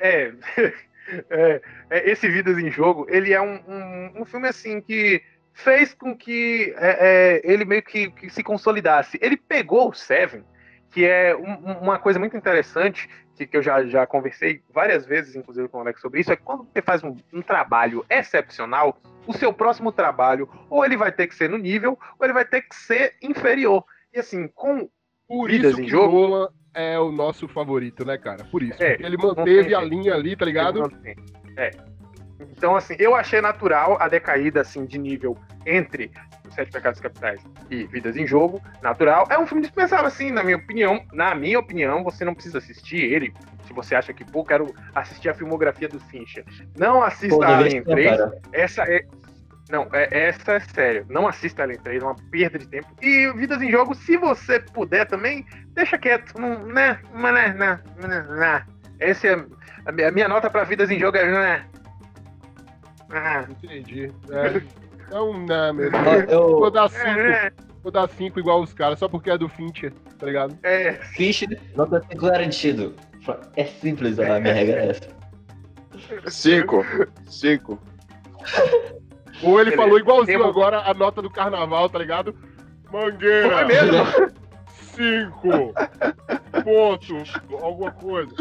É, é, é, Esse Vidas em Jogo, ele é um, um, um filme assim que fez com que é, é, ele meio que, que se consolidasse. Ele pegou o Seven, que é um- um- uma coisa muito interessante, que, que eu já, já conversei várias vezes, inclusive com o Alex, sobre isso, é que quando você faz um, um trabalho excepcional, o seu próximo trabalho, ou ele vai ter que ser no nível, ou ele vai ter que ser inferior. E assim, com Por Vidas isso em que jogo? Nolan é o nosso favorito, né, cara? Por isso. É, ele manteve a linha ali, tá ligado? É. Então, assim, eu achei natural a decaída assim, de nível entre Os Sete Pecados Capitais e Vidas em Jogo. Natural. É um filme dispensável, assim, na minha opinião. Na minha opinião, você não precisa assistir ele. Se você acha que, pô, quero assistir a filmografia do Fincher. Não assista Pô, a Alien ser, 3. cara. Essa é. Não, é, essa é sério. Não assista Alien 3, é uma perda de tempo. E Vidas em Jogo, se você puder também, deixa quieto. Não, né? Né? Não, não, não. Essa é a minha, a minha nota pra Vidas em Jogo é. Né? Ah, Entendi. É. Então, não, mesmo. Eu, Vou dar é, cinco. né? Vou dar cinco igual os caras, só porque é do Fincher, tá ligado? é, Finch, nota 5 garantido. É simples, a minha regra é essa. Cinco. Cinco. Ou ele Beleza. falou igualzinho agora a nota do carnaval, tá ligado? foi Mangueira, mesmo? cinco. Ponto. Alguma coisa.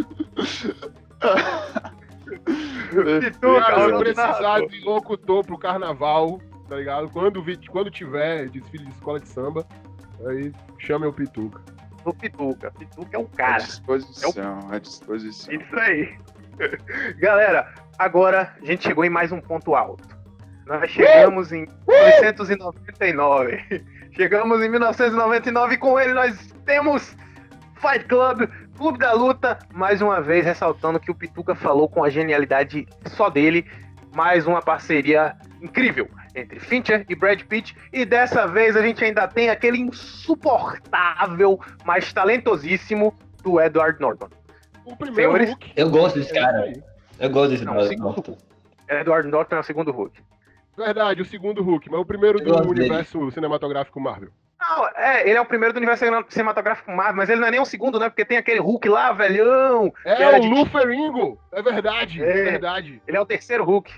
E tu, Cara, se precisar de locutor pro carnaval, tá ligado? Quando, quando tiver desfile de escola de samba, aí chame o Pituca. O Pituca. Pituca é um À cara. disposição, à disposição. Isso aí. Galera, agora a gente chegou em mais um ponto alto. Nós chegamos em 1999. Chegamos em 1999 e com ele nós temos Fight Club, Clube da Luta, mais uma vez ressaltando que o Pituca falou com a genialidade só dele, mais uma parceria incrível entre Fincher e Brad Pitt e dessa vez a gente ainda tem aquele insuportável, mas talentosíssimo do Edward Norton. O primeiro Senhores, Hulk. Eu gosto desse é cara. aí. Eu gosto desse Não, cara. segundo Edward Norton é o segundo Hulk. Verdade, o segundo Hulk, mas o primeiro do gosto dele. universo cinematográfico Marvel. Não, é, ele é o primeiro do universo cinematográfico Marvel, mas ele não é nem o segundo, né? Porque tem aquele Hulk lá, velhão. É o de- Lu Ferringo! É verdade, é É. verdade. Ele é o terceiro Hulk.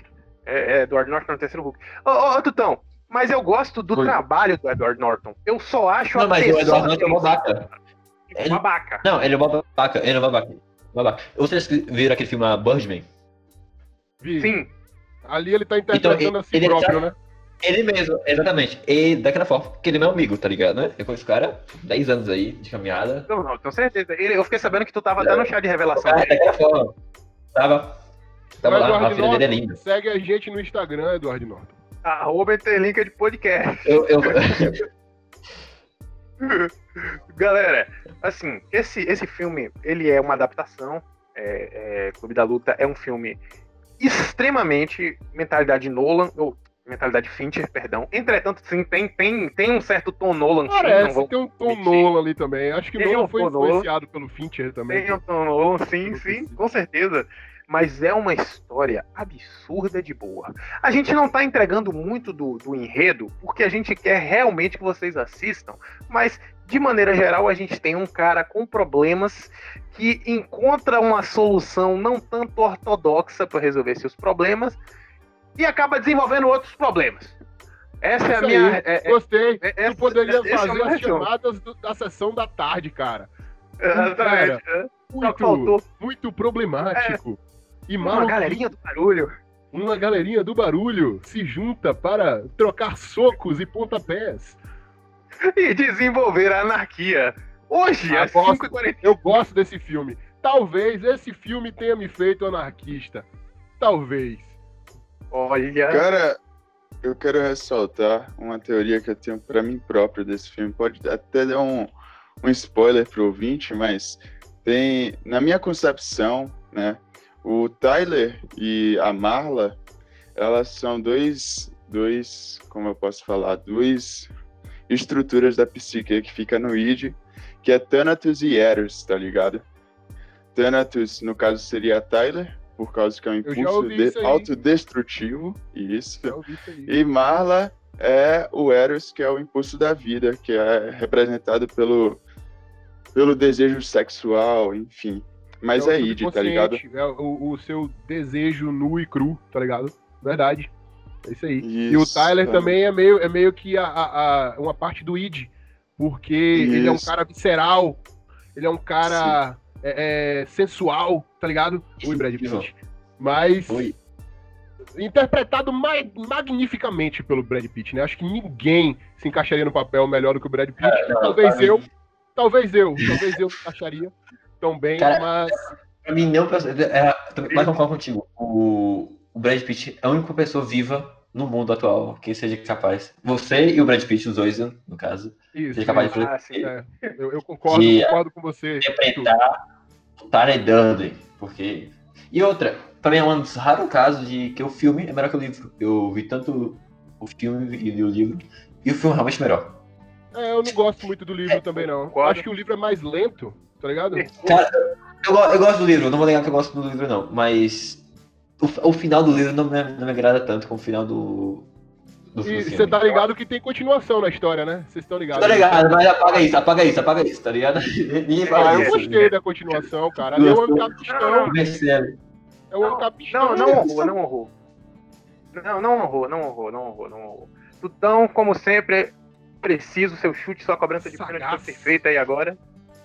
É, é Edward Norton é o terceiro Hulk. Ô, ô, ô, Tutão, mas eu gosto do Oi. trabalho do Edward Norton. Eu só acho Não, a mas o Edward Norton é dele babaca. um babaca. Não, ele é babaca. Ele é babaca. babaca. Vocês viram aquele filme Birdman? Vi. Sim, Ali ele tá interpretando Então, a si ele próprio, tá- né? Ele mesmo, exatamente. E daquela forma, porque ele é meu amigo, tá ligado, né? Eu conheço o cara, 10 anos aí de caminhada. não, não, tenho certeza. Ele- eu fiquei sabendo que tu tava até no chá de revelação dele. daquela forma. Tava. Tava O lá, a filha dele é linda. Segue a gente no Instagram, Eduardo Norton. Arroba Interlink de podcast. Eu, eu, Galera, assim, esse, esse filme, ele é uma adaptação. É, é, Clube da Luta é um filme extremamente mentalidade Nolan, ou mentalidade Fincher, perdão. Entretanto, sim, tem, tem, tem um certo tom Nolan, sim, Parece, vou tem um tom mentir. Nolan ali também. Acho que Tem Nolan foi tom Nolan. influenciado pelo Fincher também. Tem um tom Nolan, sim, sim, com certeza. Mas é uma história absurda de boa. A gente não tá entregando muito do, do enredo, porque a gente quer realmente que vocês assistam, mas de maneira geral a gente tem um cara com problemas que encontra uma solução não tanto ortodoxa para resolver seus problemas e acaba desenvolvendo outros problemas. Essa é a minha. aí. é- é- Gostei. é- Tu essa- poderia esse é fazer meu as chamadas do- da sessão da tarde, cara. Exatamente. é. Só Muito, muito problemático. E uma maluco, galerinha do barulho. uma galerinha do barulho se junta para trocar socos e pontapés. E desenvolver a anarquia. Hoje, Ah, às gosto. 5h40. Eu gosto desse filme. Talvez esse filme tenha me feito anarquista. Talvez. Olha. Cara, eu quero ressaltar uma teoria que eu tenho pra mim próprio desse filme. Pode até dar um, um spoiler pro ouvinte, mas tem, na minha concepção, né, o Tyler e a Marla, elas são dois, dois, como eu posso falar, dois estruturas da psique que fica no id, que é Thanatos e Eros, tá ligado? Thanatos, no caso, seria a Tyler, por causa que é um impulso de- isso aí. autodestrutivo, isso. Isso aí. E Marla é o Eros, que é o impulso da vida, que é representado pelo, pelo desejo sexual, enfim. Mas o é id, tá ligado? É o, o seu desejo nu e cru, tá ligado? Verdade. É isso aí. e o Isso, Tyler é. também é meio, é meio que a, a- a- uma parte do id. Porque ele é um Isso. cara visceral, ele é um cara é, é, sensual, tá ligado? Oi, Brad Pitt. Mas Oi. interpretado ma- magnificamente pelo Brad Pitt, né? Acho que ninguém se encaixaria no papel melhor do que o Brad Pitt. Não, talvez pra eu, talvez eu, talvez eu encaixaria tão bem, Cara, mas Pra mim, não. É, mas concordo contigo. O, o Brad Pitt é a única pessoa viva no mundo atual que seja capaz. Você e o Brad Pitt, os dois, no caso, isso. seja capaz isso. de Ah, sim. É, eu, eu concordo, De- concordo com você. interpretar o Durden. Porque. E outra, pra mim é um dos raros casos de que o filme é melhor que o livro. Eu vi tanto o filme e li o livro. E o filme é realmente melhor. É, eu não gosto muito do livro também, não. Acho que o livro é mais lento, tá ligado? Cara, eu, eu gosto do livro, eu não vou negar que eu gosto do livro, não. Mas o, o final do livro não me, não me agrada tanto como o final do, do, E você tá ligado que tem continuação na história, né? Vocês estão ligados? Tá ligado, mas apaga isso, apaga isso, apaga isso, tá ligado? Ninguém Ah, fala eu isso. gostei da continuação, cara. Ali é um capistão. É um capistão. Não, não honrou, não honrou. Não, não honrou, não honrou, não honrou, não honrou. Tutão, como sempre, é preciso, seu chute, sua cobrança de pênalti foi perfeita aí agora.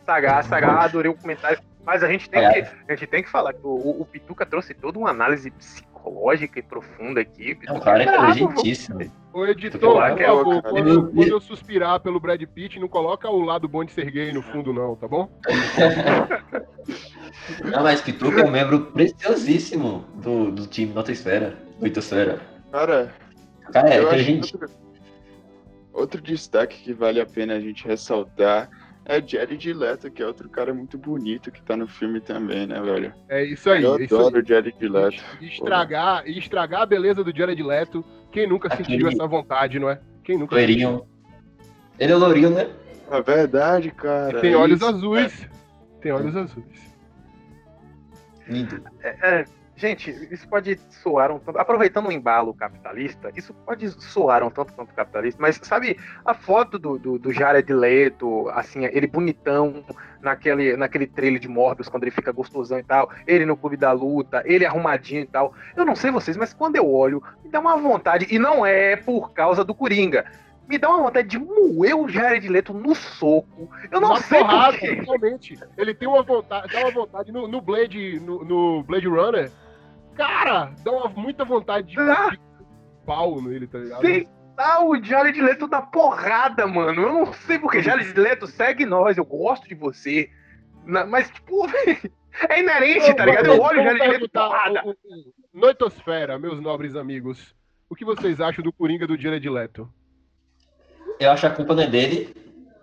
Sagaz, sagaz, adorei o comentário. Mas a gente tem, que, a gente tem que falar que o, o- o Pituca trouxe toda uma análise psicológica e profunda aqui. É um Pituca cara inteligentíssimo. Ô, editor, por é favor, o quando, quando eu suspirar pelo Brad Pitt, não coloca o lado bom de ser gay no fundo, não, tá bom? Não, mas Pituca é um membro preciosíssimo do, do time Notosfera, Oitosfera. Cara, O cara é inteligente. outro destaque que vale a pena a gente ressaltar é Jared Leto, que é outro cara muito bonito que tá no filme também, né, velho? É isso aí. Eu é isso aí. adoro o Jared Leto. E Estragar, estragar a beleza do Jared Leto. Quem nunca Aquele- sentiu essa vontade, não é? Quem nunca Loirinho. Ele é lourinho, né? É verdade, cara. E tem olhos Isso, azuis. Tem olhos azuis. Lindo. É, gente, isso pode soar um tanto. Aproveitando o embalo capitalista, isso pode soar um tanto quanto capitalista, mas sabe a foto do, do, do Jared Leto, assim, ele bonitão naquele, naquele trailer de Morbius, quando ele fica gostosão e tal, ele no clube da luta, ele arrumadinho e tal. Eu não sei vocês, mas quando eu olho, me dá uma vontade, e não é por causa do Coringa. Me dá uma vontade de moer o Jared Leto no soco. Eu não Na sei porrada, porquê. totalmente. Ele tem uma vontade, dá uma vontade no, no Blade, no, no Blade Runner. Cara, dá uma, muita vontade de, Ah. de pau nele, tá ligado? Deitar o Jared Leto da porrada, mano. Eu não sei porque. Jared Leto, segue nós, eu gosto de você. Na- mas, tipo, é inerente, tá ligado? Eu olho o Jared Leto porrada. o- o- o- Noitosfera, meus nobres amigos. O que vocês acham do Coringa do Jared Leto? Eu acho que a culpa não é dele,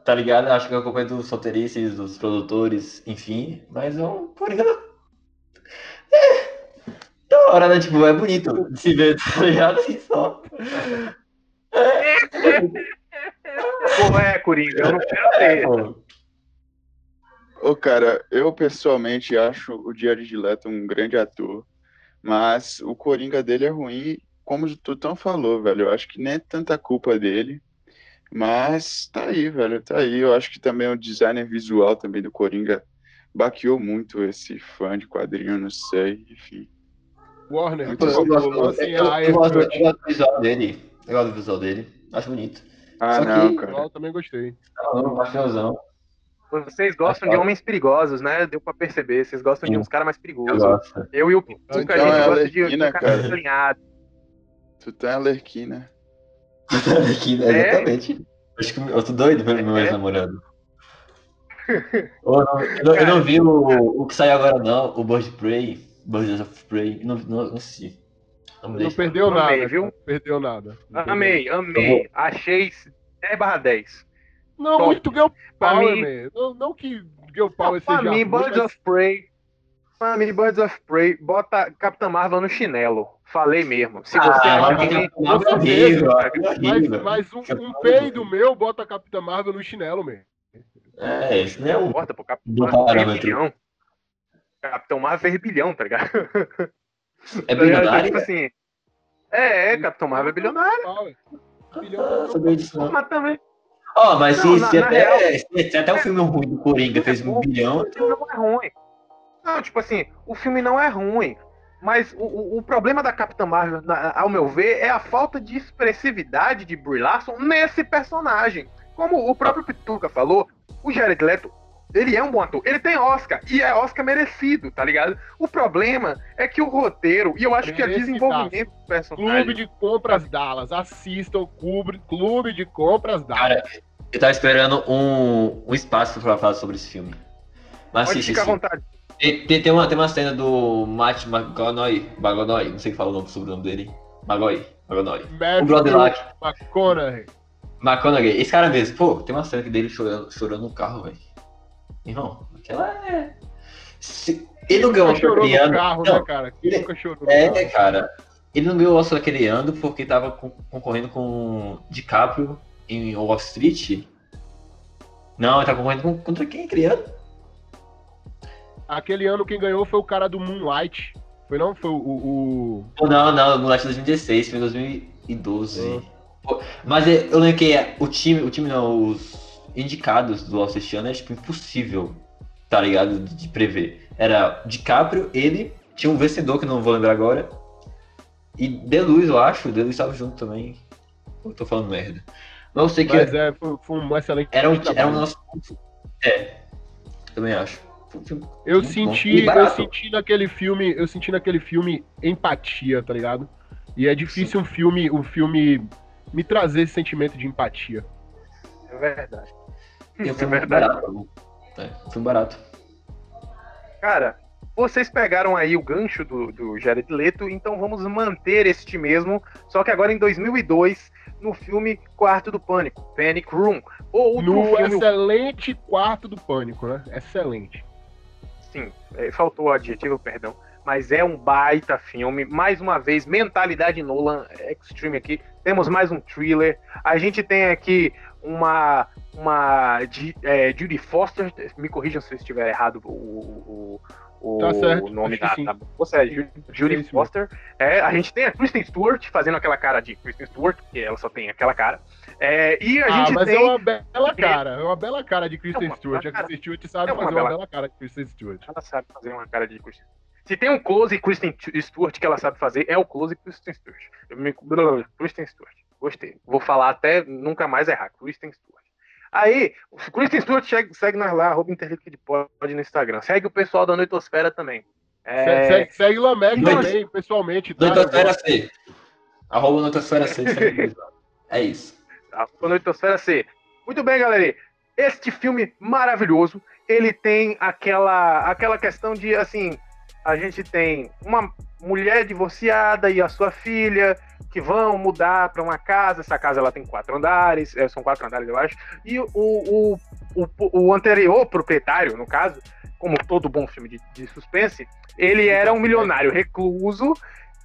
tá ligado? Eu acho que a culpa é dos roteiristas, dos produtores, enfim. Mas é um Coringa. É. Da hora, né? Tipo, é bonito de se ver, tá ligado? Assim só. Pô, é, Coringa, eu não quero ter. Pô, Ô, cara, eu pessoalmente acho o Jared Leto um grande ator, mas o Coringa dele é ruim, como o Tutão falou, velho. Eu acho que nem é tanta culpa dele, mas tá aí, velho, tá aí. Eu acho que também o designer visual também do Coringa baqueou muito esse fã de quadrinho, não sei, enfim. Warner, eu, favor, gosto, eu, lancem eu, a eu eu gosto do visual dele. Eu gosto do visual dele. Acho bonito. Ah, Só que- não, cara. Eu também gostei. Não, não. Vocês gostam de homens perigosos, né? Deu pra perceber. Vocês gostam de Sim. uns caras mais Eu perigosos. gosto. Eu e o a Então gente é gosta de, de um cara alinhado. Tu tá alerquina. Aqui, né? É? Exatamente. Acho que eu tô doido pelo meu É. ex-namorado. Eu, não, eu não vi o, o que saiu agora, não. O Bird Prey. Birds of Prey. Não, não, não assisti. Não Não perdeu Amei, nada, viu? cara. Perdeu nada. Não perdeu Amei, amei. Achei 10 barra 10. Não, Top. muito Girl Pra Power, mim- man. Não, não que Girl Power pra seja mim, ruim, Birds mas of Prey. Pra mim, Birds of Prey, bota Capitã Marvel no chinelo. Falei mesmo. Se você Ah, acha mas que. é horrível, é horrível. Mas, mas um, um peido meu bota Capitã Marvel no chinelo, man. É, isso não é Não um importa, pô. Capitão bom Marvel. Capitão Marvel fez bilhão, tá ligado? É Tá ligado? bilionário? Tipo assim. É, é, Capitão Marvel é bilionário. Ah, disso, não. Mas também. Ó, mas se, Não, na- se na até, se até o filme ruim do Coringa fez um bilhão, O filme não é ruim. Não, tipo assim, o filme não é ruim. Mas o, o, o problema da Capitã Marvel, na- ao meu ver, é a falta de expressividade de Brie Larson nesse personagem. Como o próprio Pituca falou, o Jared Leto, ele é um bom ator. Ele tem Oscar, e é Oscar merecido, tá ligado? O problema é que o roteiro, e eu acho que é Merecidaço. desenvolvimento do personagem... Clube de Compras Dallas. Assistam Clube, Clube de Compras Dallas. Cara, eu tava esperando um, um espaço pra falar sobre esse filme. Mas Pode assiste ficar à vontade. Tem, tem, tem uma, tem uma cena do Matt McConaughey, McConaughey, não sei o nome sobre o nome dele. McConaughey, McConaughey. O Brodelack. McConaughey. McConaughey, esse cara mesmo. Pô, tem uma cena que dele chorando, chorando no carro, velho. Irmão, aquela é... Se- Ele não ganhou o Oscar aquele no ano. carro, Não, né, cara? Ele- nunca chorou no carro? É, cara. Ele não ganhou o Oscar aquele ano porque tava con- concorrendo com DiCaprio em Wall Street. Não, ele tá concorrendo com, contra quem aquele ano? Aquele ano quem ganhou foi o cara do Moonlight. Foi não? Foi o. o- Não, não, Leste 2016, foi em 2012. Ah. Pô, mas é- eu lembro que é, o time, o time não, os indicados do Oscar este ano é tipo impossível, tá ligado? De, de prever. Era DiCaprio, ele, tinha um vencedor que eu não vou lembrar agora. E Deluz, eu acho, Deluz estava junto também. Eu tô falando merda. Eu sei que Mas é, foi, foi um excelente. era um, era um nosso. É, também acho. Eu muito senti, eu senti naquele filme, eu senti naquele filme empatia, tá ligado? E é difícil um filme, um filme me trazer esse sentimento de empatia. É verdade. E É filme verdade. barato. É, filme barato. Cara, vocês pegaram aí o gancho do, do Jared Leto, então vamos manter este mesmo, só que agora em 2002, no filme Quarto do Pânico, Panic Room. Outro no filme, excelente quarto do pânico, né? Excelente. sim, é, faltou o adjetivo, perdão, mas é um baita filme. Mais uma vez, mentalidade Nolan Extreme aqui. Temos mais um thriller. A gente tem aqui uma uma é, Judy Foster. Me corrijam se eu estiver errado o, o, o, Tá certo, o nome da, da moça. É Ju- Judy É Foster. É, a gente tem a Kristen Stewart fazendo aquela cara de Kristen Stewart, porque ela só tem aquela cara. É, e a ah, gente mas tem. é uma bela cara, é uma bela cara de Kristen É Stewart. bela A. Kristen Stewart sabe É uma fazer uma bela- bela cara de Kristen Stewart. Ela sabe fazer uma cara de Kristen Se tem um close Kristen Stewart que ela sabe fazer, é o close Kristen Stewart. Eu me... Kristen Stewart. Gostei. Vou falar até nunca mais errar. Kristen Stewart. Aí, o Kristen Stewart segue, segue nós lá, arroba Interliquid pode no Instagram. Segue o pessoal da Noitosfera também. É, Segue, segue Lameck Mas- também, pessoalmente. Tá? Noitosfera C. Arroba Noitosfera C. É isso. a Noitosfera C. Muito bem, galera. Este filme maravilhoso, ele tem aquela, aquela questão de, assim, a gente tem uma mulher divorciada e a sua filha que vão mudar para uma casa. Essa casa ela tem quatro andares, é, são quatro andares, eu acho. E o, o, o, o anterior proprietário, no caso, como todo bom filme de, de suspense, ele era um milionário recluso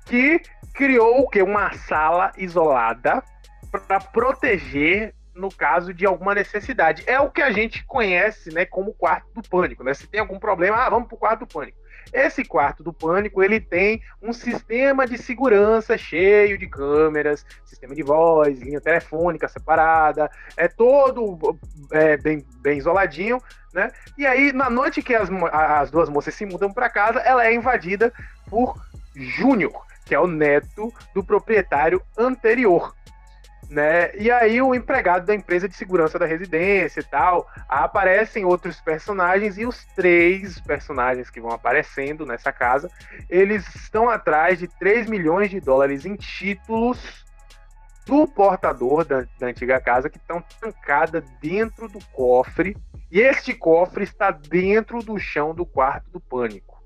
que criou o quê? Uma sala isolada para proteger no caso de alguma necessidade. É o que a gente conhece, né, como quarto do pânico, né? Se tem algum problema, ah, vamos pro quarto do pânico. Esse quarto do pânico, ele tem um sistema de segurança cheio de câmeras, sistema de voz, linha telefônica separada, é todo é, bem, bem isoladinho, né? E aí, na noite que as, as duas moças se mudam para casa, ela é invadida por Júnior, que é o neto do proprietário anterior. Né? E aí o empregado da empresa de segurança da residência e tal, aparecem outros personagens e os três personagens que vão aparecendo nessa casa, eles estão atrás de 3 milhões de dólares em títulos do portador da, da antiga casa que estão trancada dentro do cofre e este cofre está dentro do chão do quarto do pânico.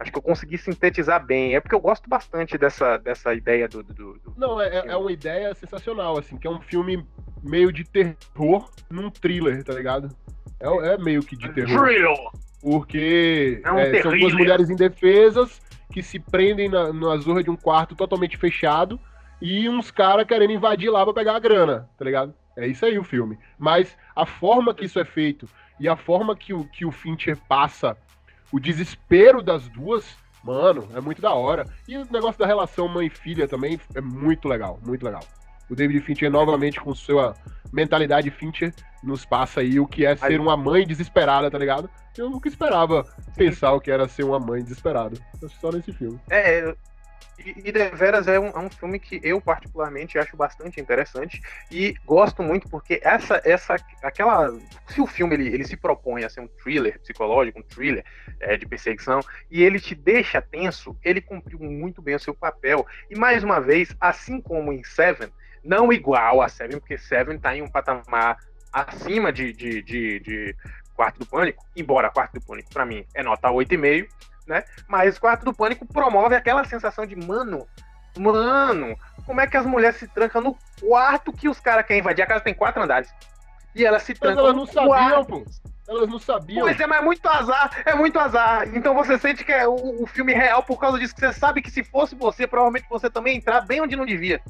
Acho que eu consegui sintetizar bem. É porque eu gosto bastante dessa, dessa ideia do. do, do Não, é, é uma ideia sensacional, assim, que é um filme meio de terror num thriller, tá ligado? É, é meio que de terror. Thriller! Porque é um é, são duas mulheres indefesas que se prendem na, na zorra de um quarto totalmente fechado e uns caras querendo invadir lá pra pegar a grana, tá ligado? É isso aí o filme. Mas a forma que isso é feito e a forma que o, que o Fincher passa o desespero das duas, mano, é muito da hora. E o negócio da relação mãe-filha também é muito legal, muito legal. O David Fincher, novamente, com sua mentalidade Fincher, nos passa aí o que é ser uma mãe desesperada, tá ligado? Eu nunca esperava pensar o que era ser uma mãe desesperada. Só nesse filme. É, e, e Deveras é um, é um filme que eu particularmente acho bastante interessante e gosto muito porque essa, essa, aquela, se o filme ele, ele se propõe a ser um thriller psicológico, um thriller é, de perseguição e ele te deixa tenso, ele cumpriu muito bem o seu papel. E mais uma vez, assim como em Seven, não igual a Seven, porque Seven está em um patamar acima de, de, de, de Quarto do Pânico, embora Quarto do Pânico para mim é nota 8,5, né? Mas Quarto do Pânico promove aquela sensação de, mano, mano, como é que as mulheres se trancam no quarto que os caras querem invadir? A casa tem quatro andares. E elas se trancam. Mas elas não sabiam, pô. Elas não sabiam. Pois é, mas é muito azar, é muito azar. Então você sente que é o, o filme real por causa disso, que você sabe que se fosse você, provavelmente você também entrar bem onde não devia.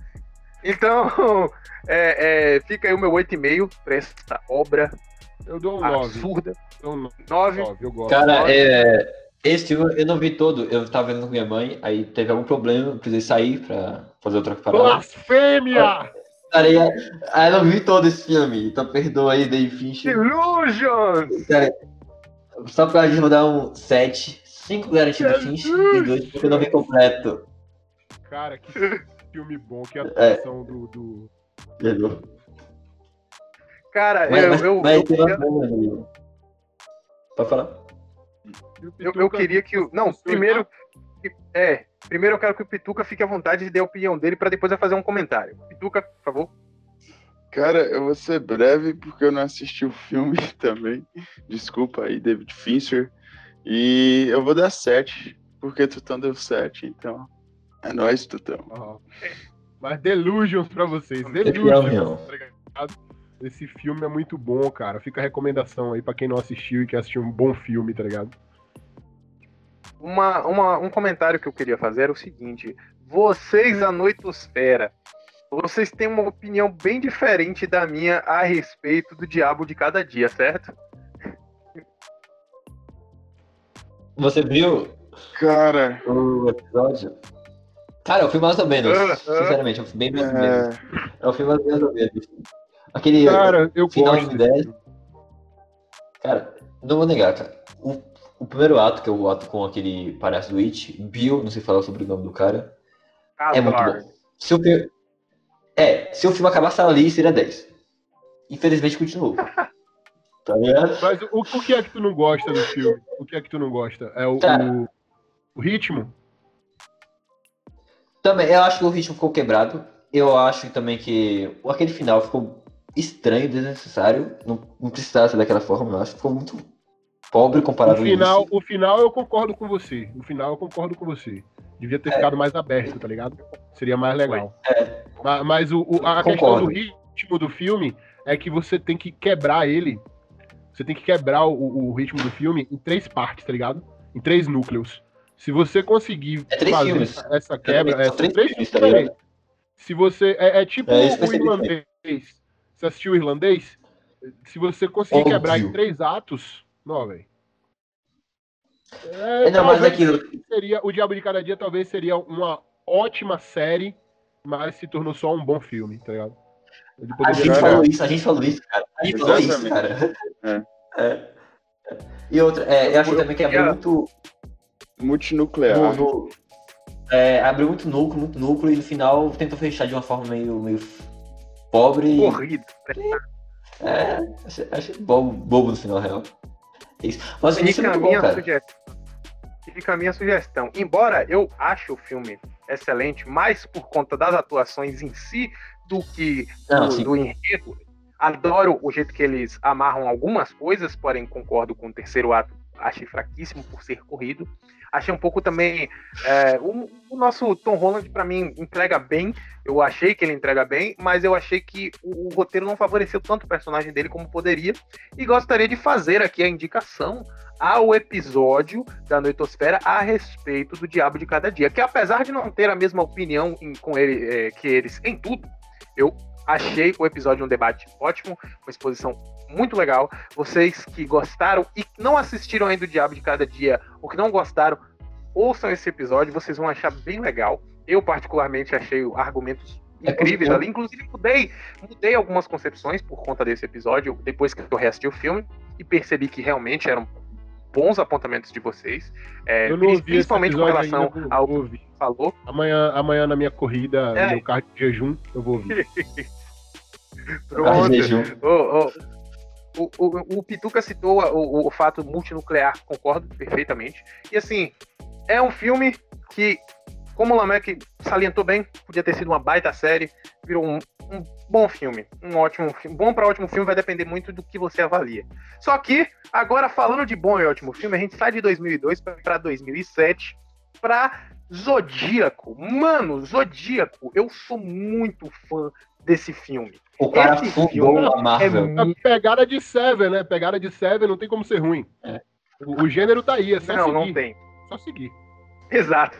Então, é, é, fica aí o meu 8,5 pra essa obra. Eu dou um 9. Absurda. Eu dou um 9. 9 eu gosto. Cara, é, esse filme eu não vi todo, eu tava vendo com minha mãe, aí teve algum problema, precisei sair pra fazer outra parada. Blasfêmia! Aí, aí eu não vi todo esse filme, então perdoa aí, Dave Fincher. Illusions! Cara, só pra gente mandar um 7, 5 garantido do Fincher e 2 porque eu não vi completo. Cara, que filme bom, que atuação é. do, do... Perdoa. Cara, mas, eu... Mas, eu, mas eu, eu... Pode falar? Eu, eu queria que o. Não, primeiro. É, primeiro eu quero que o Pituca fique à vontade de dar a opinião dele para depois eu fazer um comentário. Pituca, por favor. Cara, eu vou ser breve porque eu não assisti o filme também. Desculpa aí, David Fincher. E eu vou dar 7, porque Tutão deu 7, então. É nóis, Tutão. Oh. Mas Delusions pra vocês. Delusions. Esse filme é muito bom, cara. Fica a recomendação aí pra quem não assistiu e quer assistir um bom filme, tá ligado? uma, uma, um comentário que eu queria fazer era o seguinte: vocês, a Noitosfera, vocês têm uma opinião bem diferente da minha a respeito do Diabo de Cada Dia, certo? Você viu? Cara. O episódio? Cara, é um filme mais ou menos. Uh, uh, sinceramente, é um filme bem mais ou menos. É um filme mais ou menos. Aquele cara, eu final gosto de 10. Cara, não vou negar, cara. O o primeiro ato, que é o ato com aquele palhaço do It, Bill, não sei falar sobre o nome do cara, é muito bom. Se o filme... É, se o filme acabasse ali, seria 10. Infelizmente, continuou. tá ligado? Mas o, o que é que tu não gosta do filme? O que é que tu não gosta? É o, o, o ritmo? Também, eu acho que o ritmo ficou quebrado. Eu acho também que aquele final ficou estranho, desnecessário. Não, não precisava ser daquela forma, eu acho que ficou muito pobre comparado o final, O final eu concordo com você. O final eu concordo com você. Devia ter é. ficado mais aberto, tá ligado? Seria mais legal. É. Mas, mas o, o, a questão do ritmo do filme é que você tem que quebrar ele. Você tem que quebrar o, o ritmo do filme em três partes, tá ligado? Em três núcleos. Se você conseguir é fazer filmes. essa quebra, é, três, três filmes, tá Se você. É, é tipo é, o irlandês. Você assistiu o irlandês? Se você conseguir Óbvio. quebrar em três atos, não, velho. É, é, não, mas aquilo. Seria, o Diabo de Cada Dia talvez seria uma ótima série, mas se tornou só um bom filme, tá ligado? A gente falou isso, a gente falou isso, cara. A gente falou isso, cara. É. É. E outra, é, eu acho também que abriu muito. Multinuclear. No, no, é, abriu muito núcleo, muito núcleo, e no final tentou fechar de uma forma meio, meio Pobre. Corrido. É, achei, achei bobo, bobo no final, real. É Isso. Mas o início é Fica a muito bom, minha cara. sugestão. Fica a minha sugestão. Embora eu ache o filme excelente, mais por conta das atuações em si do que Não, do, do enredo. Adoro o jeito que eles amarram algumas coisas, porém concordo com o terceiro ato. Achei fraquíssimo por ser corrido. Achei um pouco também. é, o, o nosso Tom Holland, pra mim, entrega bem. Eu achei que ele entrega bem, mas eu achei que o, o roteiro não favoreceu tanto o personagem dele como poderia. E gostaria de fazer aqui a indicação ao episódio da Noitosfera a respeito do Diabo de Cada Dia. Que apesar de não ter a mesma opinião em- com ele, é, que eles em tudo, eu achei o episódio um debate ótimo, uma exposição muito legal. Vocês que gostaram e não assistiram ainda o Diabo de Cada Dia, ou que não gostaram, ouçam esse episódio, vocês vão achar bem legal. Eu, particularmente, achei argumentos É incríveis bom. ali. Inclusive, mudei, mudei algumas concepções por conta desse episódio, depois que eu reassisti o filme, e percebi que realmente eram bons apontamentos de vocês. É, Eu não ouvi esse principalmente com relação ainda, ao que falou. Amanhã, amanhã na minha corrida, É. no meu carro de jejum, eu vou ouvir. Pronto. jejum. Ô, ô, o, o, o Pituca citou o, o fato multinuclear, concordo perfeitamente. E assim, é um filme que, como o Lamek salientou bem, podia ter sido uma baita série, virou um, um bom filme, um ótimo filme. Bom para ótimo filme vai depender muito do que você avalia. Só que, agora falando de bom e ótimo filme, a gente sai de 2002 para 2007 para Zodíaco. Mano, Zodíaco, eu sou muito fã desse filme. O cara Esse fundou filme a Marvel. é pegada de Seven, né? Pegada de Seven não tem como ser ruim. É. O, o gênero tá aí, é só Não, seguir. não tem. Só seguir. Exato.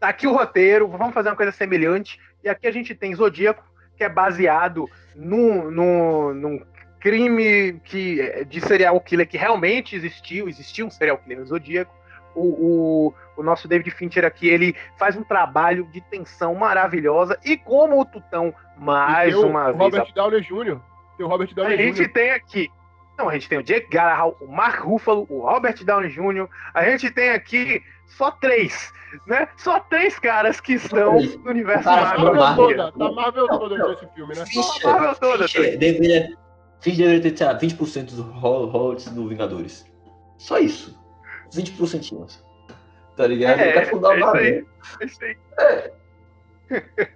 Tá aqui o roteiro, vamos fazer uma coisa semelhante. E aqui a gente tem Zodíaco, que é baseado no, no, num crime que, de serial killer que realmente existiu, existiu um serial killer no Zodíaco. O, o, o nosso David Fincher aqui, ele faz um trabalho de tensão maravilhosa. E como o Tutão, mais E tem o uma vez, Robert Downey Jr. Tem o Robert a Downey gente Jr. tem aqui. Não, a gente tem o Jake Gyllenhaal, o Mark Ruffalo, o Robert Downey Jr. A gente tem aqui só três, né? Só três caras que estão no universo Cara, Tá Marvel. Marvel Marvel. toda, tá Marvel toda não. nesse filme, né? Fincher, Marvel toda, Fincher deveria, deveria ter, sei lá, 20% dos ro- royalties do Vingadores. Só isso. 20%. Tá ligado? É, Ele quer fundar é a isso aí. Marvel. É aí.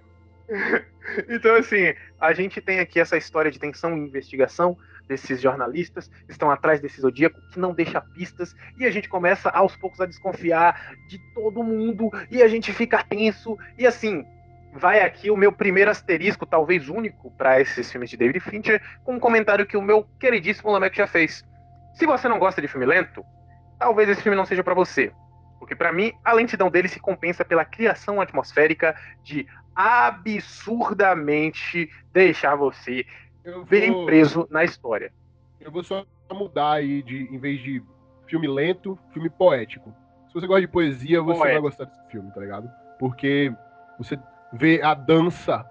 então, assim, a gente tem aqui essa história de tensão e investigação desses jornalistas que estão atrás desse zodíaco que não deixa pistas e a gente começa aos poucos a desconfiar de todo mundo e a gente fica tenso e assim vai aqui o meu primeiro asterisco, talvez único para esses filmes de David Fincher, com um comentário que o meu queridíssimo Lamek já fez. Se você não gosta de filme lento, talvez esse filme não seja para você. Porque para mim, a lentidão dele se compensa pela criação atmosférica de absurdamente deixar você Eu bem vou, preso na história. eu vou só mudar aí de, em vez de filme lento, filme poético. Se você gosta de poesia, você vai gostar desse filme, tá ligado? Porque você vê a dança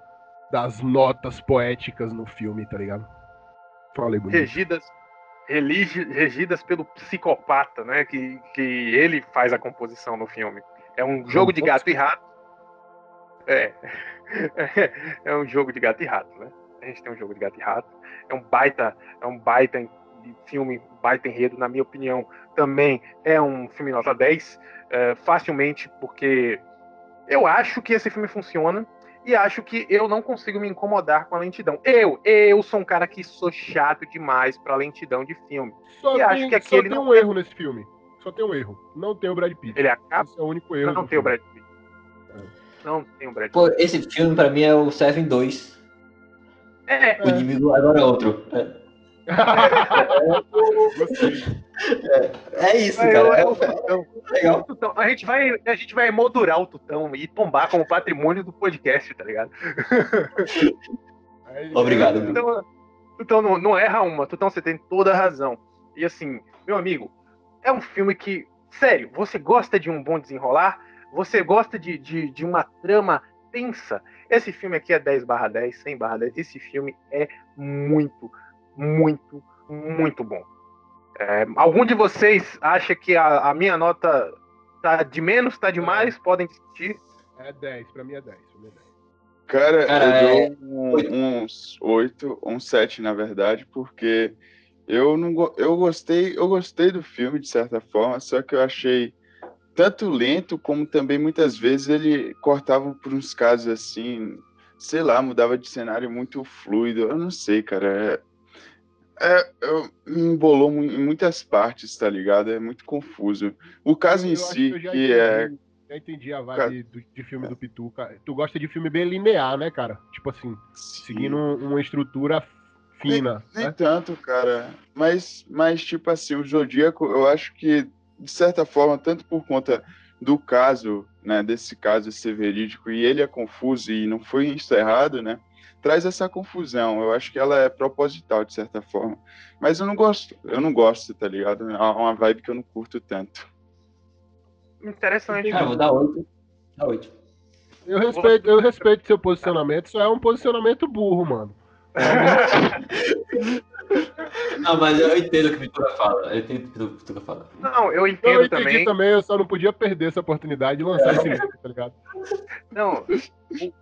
das notas poéticas no filme, tá ligado? Falei bonito. Regidas, regidas pelo psicopata, né? Que, que ele faz a composição no filme. É um jogo de gato e rato. É. É um jogo de gato e rato, né? A gente tem um jogo de gato e rato. É um baita, é um baita filme, baita enredo, na minha opinião, também é um filme nota 10, é, facilmente, porque eu acho que esse filme funciona e acho que eu não consigo me incomodar com a lentidão. Eu, eu sou um cara que sou chato demais pra lentidão de filme. Só E tem, acho que aqui só ele tem não um erro nesse filme. Só tem um erro. Não tem o Brad Pitt. Ele acaba, Esse é o único erro. não do tem o. Brad Pitt. Não tem o Brad Pitt. Pô, esse filme pra mim é o Seven 2. É, O inimigo agora é outro. Gostei. É isso, é, cara. é É, o Tutão. legal. O Tutão. A gente vai, a gente vai moldurar o Tutão e tombar como patrimônio do podcast, tá ligado? Aí, Obrigado, é. Então, Tutão não, não erra uma. Tutão, você tem toda a razão. E assim, meu amigo, é um filme que, sério, você gosta de um bom desenrolar? Você gosta de, de, de uma trama tensa? Esse filme aqui é 10 barra 10, 100 barra 10. Esse filme é muito, muito, muito bom. É, algum de vocês acha que a, a minha nota tá de menos, tá de mais? Podem discutir. É 10, pra mim é 10. Pra mim é 10. Cara, Cara, eu é- dou um- uns 8, uns 7, na verdade, porque eu não eu gostei, eu gostei do filme de certa forma, só que eu achei tanto lento como também muitas vezes ele cortava por uns casos assim, sei lá, mudava de cenário muito fluido. Eu não sei, cara. É, é- me embolou em muitas partes, tá ligado? É muito confuso. O caso em Eu acho si, já que é entendi, Já entendi a vibe de filme do Pituca. Tu gosta de filme bem linear, né, cara? Tipo assim, seguindo um- uma estrutura fina, Nem né? tanto, cara. Mas, mas, tipo assim, o Zodíaco, eu acho que, de certa forma, tanto por conta do caso, né, desse caso ser verídico, e ele é confuso e não foi encerrado, né, traz essa confusão. Eu acho que ela é proposital, de certa forma. Mas eu não gosto, eu não gosto, tá ligado? É uma vibe que eu não curto tanto. Interessante. Eu vou dar 8. Dá 8. Eu respeito, eu respeito seu posicionamento, só é um posicionamento burro, mano. Não, mas eu entendo o que o Vitor fala. Eu entendo o que o Vitor fala. Não, eu Eu entendo entendi também. também. eu só não podia perder essa oportunidade de lançar esse livro, tá ligado? Não,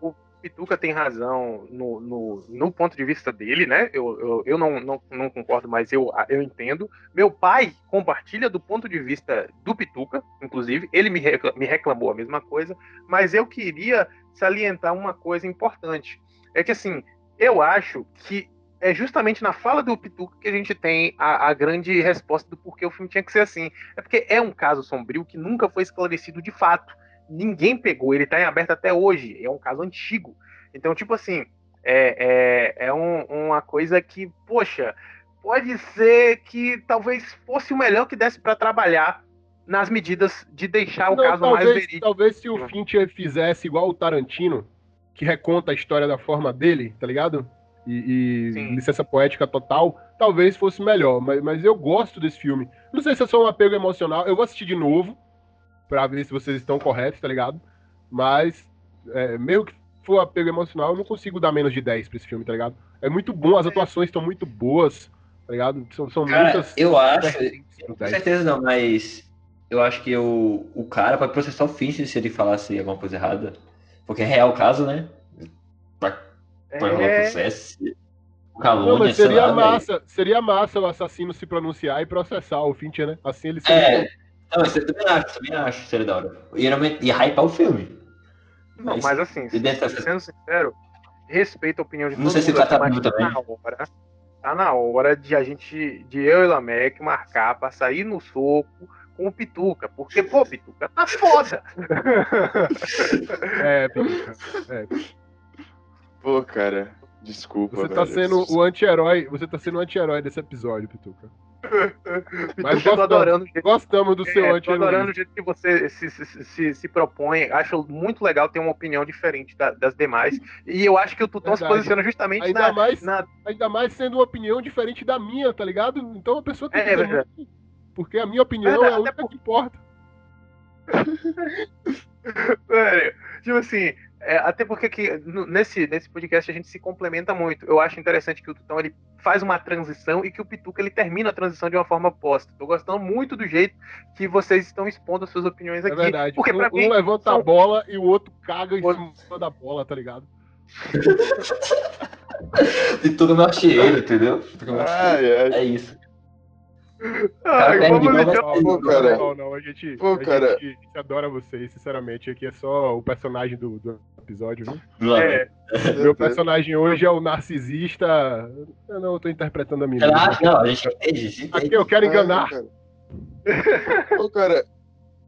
o, o Pituca tem razão no, no, no ponto de vista dele, né? Eu, eu, eu não, não, não concordo, mas eu, eu entendo. Meu pai compartilha do ponto de vista do Pituca, inclusive, ele me, recla- me reclamou a mesma coisa, mas eu queria salientar uma coisa importante. É que assim, eu acho que é justamente na fala do Pituca que a gente tem a, a grande resposta do porquê o filme tinha que ser assim. É porque é um caso sombrio que nunca foi esclarecido de fato ninguém pegou, ele tá em aberto até hoje, é um caso antigo. Então, tipo assim, é, é, é um- uma coisa que, poxa, pode ser que talvez fosse o melhor que desse para trabalhar nas medidas de deixar o Não, caso mais talvez, verídico. talvez se o Fincher fizesse igual o Tarantino, que reconta a história da forma dele, tá ligado? E, e licença poética total, talvez fosse melhor. Mas, mas eu gosto desse filme. Não sei se é só um apego emocional. Eu vou assistir de novo, pra ver se vocês estão corretos, tá ligado? Mas, é, mesmo que for apego emocional, eu não consigo dar menos de 10 pra esse filme, tá ligado? É muito bom, as atuações estão muito boas, tá ligado? São, são Cara, muitas. eu acho. Com 10. certeza não, mas eu acho que o, o cara pode processar o Fincher se ele falasse alguma coisa errada. Porque é real o caso, né? Vai, vai rolar É, processo. Não, Calúnia, mas sei seria lá, massa, seria massa o assassino se pronunciar e processar o Fincher, né? Assim ele seria. É, não, isso eu também acho, também acho, seria da hora. E realmente ia hypar o filme. não, mas assim, E dentro dessa- sendo sincero, respeito a opinião de Não todo sei se mundo tá aqui, mas vivo também. na hora, tá na hora de a gente, de eu e Lamek marcar pra sair no soco com o Pituca, porque, pô, Pituca, tá foda. É, Pituca. É, Pô, cara, desculpa. você tá velho. sendo o anti-herói. Você tá sendo o anti-herói desse episódio, Pituca. Mas Pituca, eu tô gostamos. adorando o jeito Gostamos do seu É, tô adorando o jeito que você se, se, se, se propõe. Acho muito legal ter uma opinião diferente da- das demais. E eu acho que o Tutão se posiciona justamente Ainda na, mais, na- ainda mais sendo uma opinião diferente da minha, tá ligado? Então a pessoa tem É, que dizer verdade. muito, Porque a minha opinião Verdade, é a única que importa. Tipo assim, é, até porque que, nesse, nesse podcast a gente se complementa muito. Eu acho interessante que o Tutão ele faz uma transição e que o Pituca ele termina a transição de uma forma oposta. Tô gostando muito do jeito que vocês estão expondo as suas opiniões É aqui. verdade. Porque um, mim, um levanta são- a bola e o outro caga em O- cima da bola, tá ligado? E tudo ele, entendeu? Tudo. Ai, ai. É isso. Ai, vamos deixar- Pô, cara. não, não, a gente, Pô, a cara. gente, a gente adora vocês, sinceramente. Aqui é só o personagem do, do episódio, lado. É, Meu personagem hoje é o narcisista. Eu não, eu tô interpretando a minha. Relaxa, não, a gente entende, a gente Aqui eu quero enganar. Cara. Pô, cara,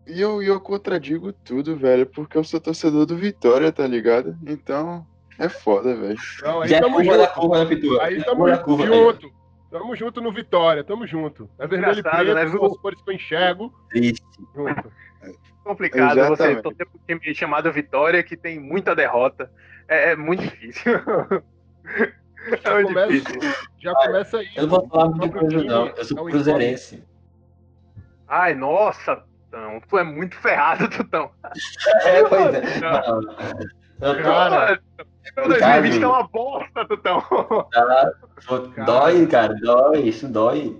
e eu, e eu contradigo tudo, velho, porque eu sou torcedor do Vitória, tá ligado? Então, é foda, velho. Não, aí Já é tamo curva da junto. curva da pintura. Aí É tamo curva da junto. Tamo junto no Vitória, tamo junto. É vermelho e preto, né, são as cores que eu enxergo. Triste. Junto. complicado você Exatamente. torcer pro time chamado Vitória, que tem muita derrota. É, é muito difícil. é muito Começa- difícil. Já começa aí. Eu não vou falar muita coisa, time não. Eu sou é um cruzeirense. Ai, nossa, Tutão, tu é muito ferrado, Tutão. É, pois é. Não, eu tô- Cara, Meu 2020 é uma bosta, Tutão. Cara. Dói, cara, dói, isso dói.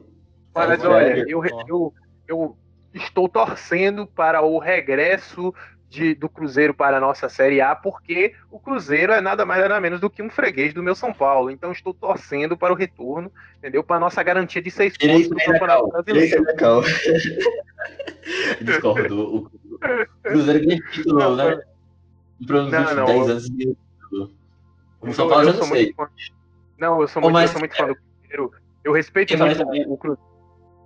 Mas É olha, eu, eu, eu estou torcendo para o regresso de, do Cruzeiro para a nossa Série A, porque o Cruzeiro é nada mais nada menos do que um freguês do meu São Paulo. Então estou torcendo para o retorno, entendeu? Para a nossa garantia de seis pontos no Campeonato Brasileiro. Discordo. O Cruzeiro ganha título, né? Nos não, 10 eu- anos O São Paulo eu já não sei. fã- Não, eu sou muito, mas- eu sou muito fã do Cruzeiro. Eu respeito muito o, o Cruzeiro.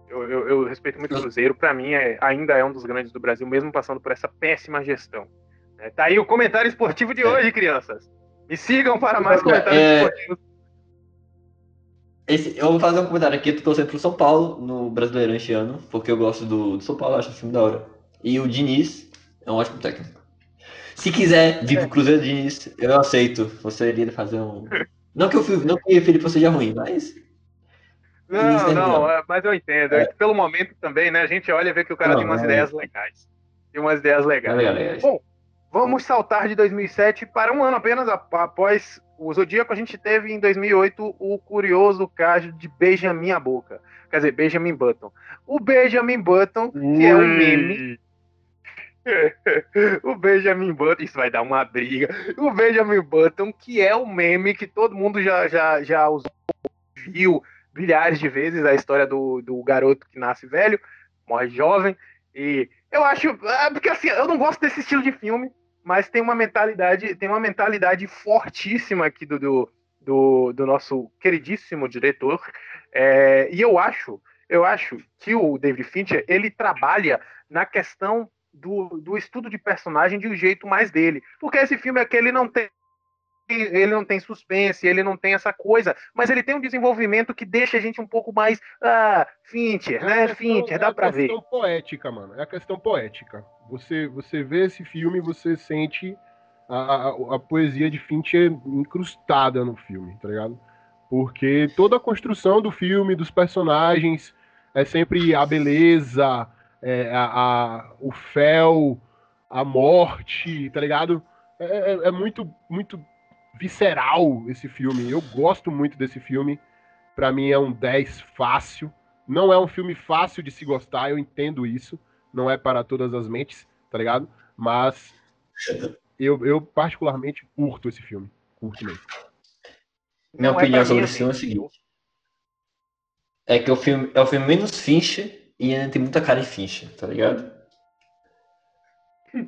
Eu, eu- eu respeito muito o Cruzeiro. Para mim, é, ainda é um dos grandes do Brasil, mesmo passando por essa péssima gestão. É, tá aí o comentário esportivo de É. hoje, crianças. Me sigam para mais É, comentários é, esportivos. Esse, eu vou fazer um comentário aqui, eu tô torcendo pro São Paulo no Brasileirão este ano, porque eu gosto do, do São Paulo, eu acho o filme da hora. E o Diniz é um ótimo técnico. Se quiser vir pro Cruzeiro Diniz, eu aceito. Você iria fazer um. Não que o Filipe, não que o Felipe seja ruim, mas. Não, é não, é, mas eu entendo. É pelo momento também, né? A gente olha e vê que o cara Não, tem umas não. ideias legais. Tem umas ideias É legais. Bom, vamos saltar de 2007 para um ano apenas ap- após o Zodíaco. A gente teve em 2008 o curioso caso de Benjamin a Boca. Quer dizer, Benjamin Button. O Benjamin Button, que é um meme. o Benjamin Button, isso vai dar uma briga. O Benjamin Button, que é um meme que todo mundo já, já, já usou, viu milhares de vezes a história do, do garoto que nasce velho, morre jovem. E eu acho. é, Porque assim, eu não gosto desse estilo de filme, mas tem uma mentalidade, tem uma mentalidade fortíssima aqui do, do, do, do nosso queridíssimo diretor. É, e eu acho, eu acho que o David Fincher ele trabalha na questão do, do estudo de personagem de um jeito mais dele. Porque esse filme aqui ele não tem ele não tem suspense, ele não tem essa coisa, mas ele tem um desenvolvimento que deixa a gente um pouco mais ah, Fincher, É a né? questão- Fincher, dá é pra a ver. questão poética, mano. É a questão poética. Você, você vê esse filme, você sente a, a, a poesia de Fincher incrustada no filme, tá ligado? Porque toda a construção do filme, dos personagens, é sempre a beleza, é, a, a- o fel, a morte, tá ligado? É, é- é muito, muito visceral esse filme. Eu gosto muito desse filme. Pra mim é um 10 fácil. Não é um filme fácil de se gostar, eu entendo isso. Não é para todas as mentes, tá ligado? Mas eu, eu particularmente curto esse filme. Curto mesmo. Minha Não é opinião pra sobre esse filme é o assim, seguinte. É que o filme é o filme menos Fincher e ainda tem muita cara de Fincher, tá ligado?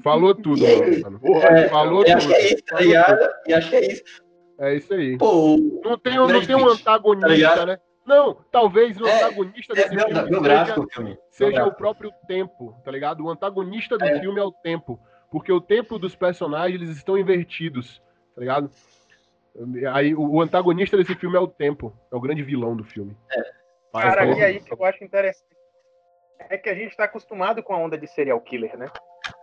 Falou tudo, E aí? mano. É, Falou eu acho tudo. que é isso, tá ligado? E acho que é isso. tudo. É isso aí. Pô, Não tem, não tem um Pitt, antagonista, tá né? Não, talvez o É, antagonista é desse bio- filme biográfico seja, o filme. seja o próprio tempo, tá ligado? O antagonista do É. filme é o tempo. Porque o tempo dos personagens eles estão invertidos, tá ligado? Aí o antagonista desse filme é o tempo. É o grande vilão do filme. Mas, Cara, falou- e aí que eu acho interessante é que a gente tá acostumado com a onda de serial killer, né?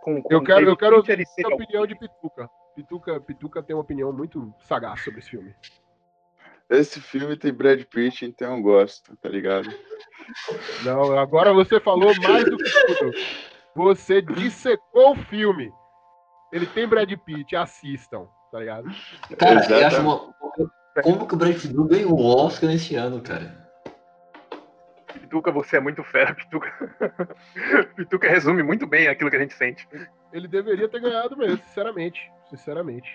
Com, com Eu quero, eu quero ouvir a opinião de Pituca. Pituca. Pituca tem uma opinião muito sagaz sobre esse filme. Esse filme tem Brad Pitt, então eu gosto, tá ligado? Não, agora você falou mais do que tudo. Você dissecou o filme. Ele tem Brad Pitt, assistam, tá ligado? Cara, eu acho uma... Como que o Brad Pitt não ganhou o Oscar nesse ano, cara? Pituca, você é muito fera, Pituca. Pituca resume muito bem aquilo que a gente sente. Ele deveria ter ganhado mesmo, sinceramente. Sinceramente.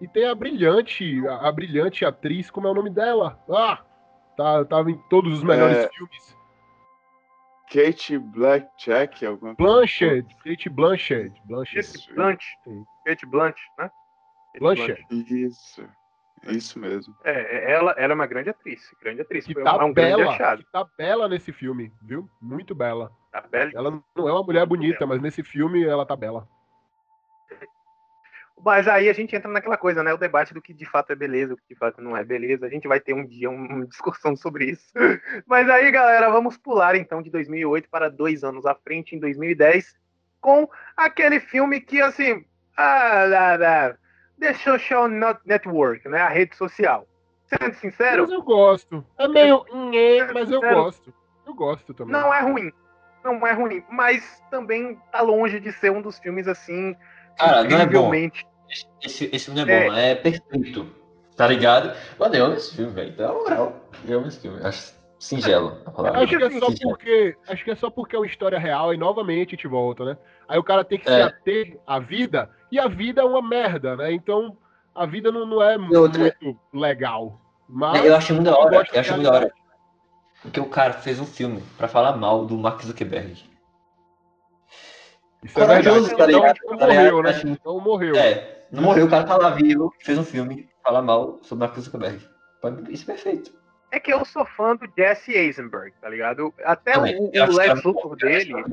E tem a brilhante, a, a brilhante atriz, como é o nome dela? Ah! Tá, tava em todos os melhores É. filmes. Kate Blackjack, alguma Blanchett, Kate Blanchett. Blanchett. Kate. Kate né? Kate Blanchett. Isso. Isso mesmo. É, ela, ela é uma grande atriz. Grande atriz. Que Foi tá um, bela, que tá bela nesse filme, viu? Muito bela. Tá bela. Ela não é uma mulher bonita, mas nesse filme ela tá bela. Mas aí a gente entra naquela coisa, né? O debate do que de fato é beleza, o que de fato não é beleza. A gente vai ter um dia um- uma discussão sobre isso. Mas aí, galera, vamos pular então de 2008 para dois anos à frente, em 2010, com aquele filme que, assim, ah, lá, lá, The Social Network, né? A rede social. Sendo sincero, Mas eu gosto. É meio. nhê, mas eu Sincero. gosto. Eu gosto também. não é ruim. Não é ruim, mas também tá longe de ser um dos filmes assim. Cara, não é bom. Esse, esse filme não é bom, é perfeito. Tá ligado? Mano, eu amo esse filme, velho. Então, na moral, eu amo esse filme. Acho Singelo. a palavra. Acho que é só porque. Acho que é só porque é uma história real e novamente a gente volta, né? Aí o cara tem que se É. ater à vida, e a vida é uma merda, né? Então a vida não, não é outra- muito legal. Mas Eu acho muito da hora, eu acho muito da hora. Porque o cara fez um filme pra falar mal do Mark Zuckerberg. isso é verdade. Corajoso, tá Então, ligado? então Tá morreu, ligado? né? Acho- Então morreu. É, não morreu, o cara tá lá vivo, fez um filme falar mal sobre Mark Zuckerberg. Isso é perfeito. É que eu sou fã do Jesse Eisenberg, tá ligado? Até Também. o, o Lex muito Luthor dele, eu acho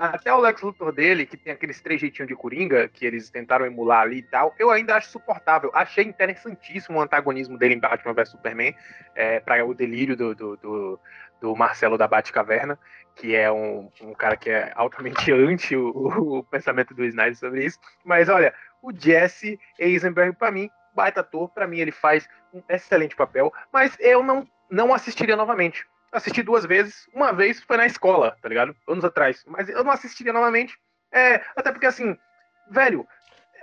até o Lex Luthor dele, que tem aqueles três jeitinhos de Coringa, que eles tentaram emular ali e tal, eu ainda acho suportável. Achei interessantíssimo o antagonismo dele em Batman vs Superman, é, para o delírio do, do, do, do Marcelo da Batcaverna, que é um, um cara que é altamente anti o, o pensamento do Snyder sobre isso. Mas olha, o Jesse Eisenberg, pra mim, baita ator, pra mim ele faz um excelente papel, mas eu não, não assistiria novamente. Assisti duas vezes, uma vez foi na escola, tá ligado? Anos atrás, mas eu não assistiria novamente, é, até porque assim, velho,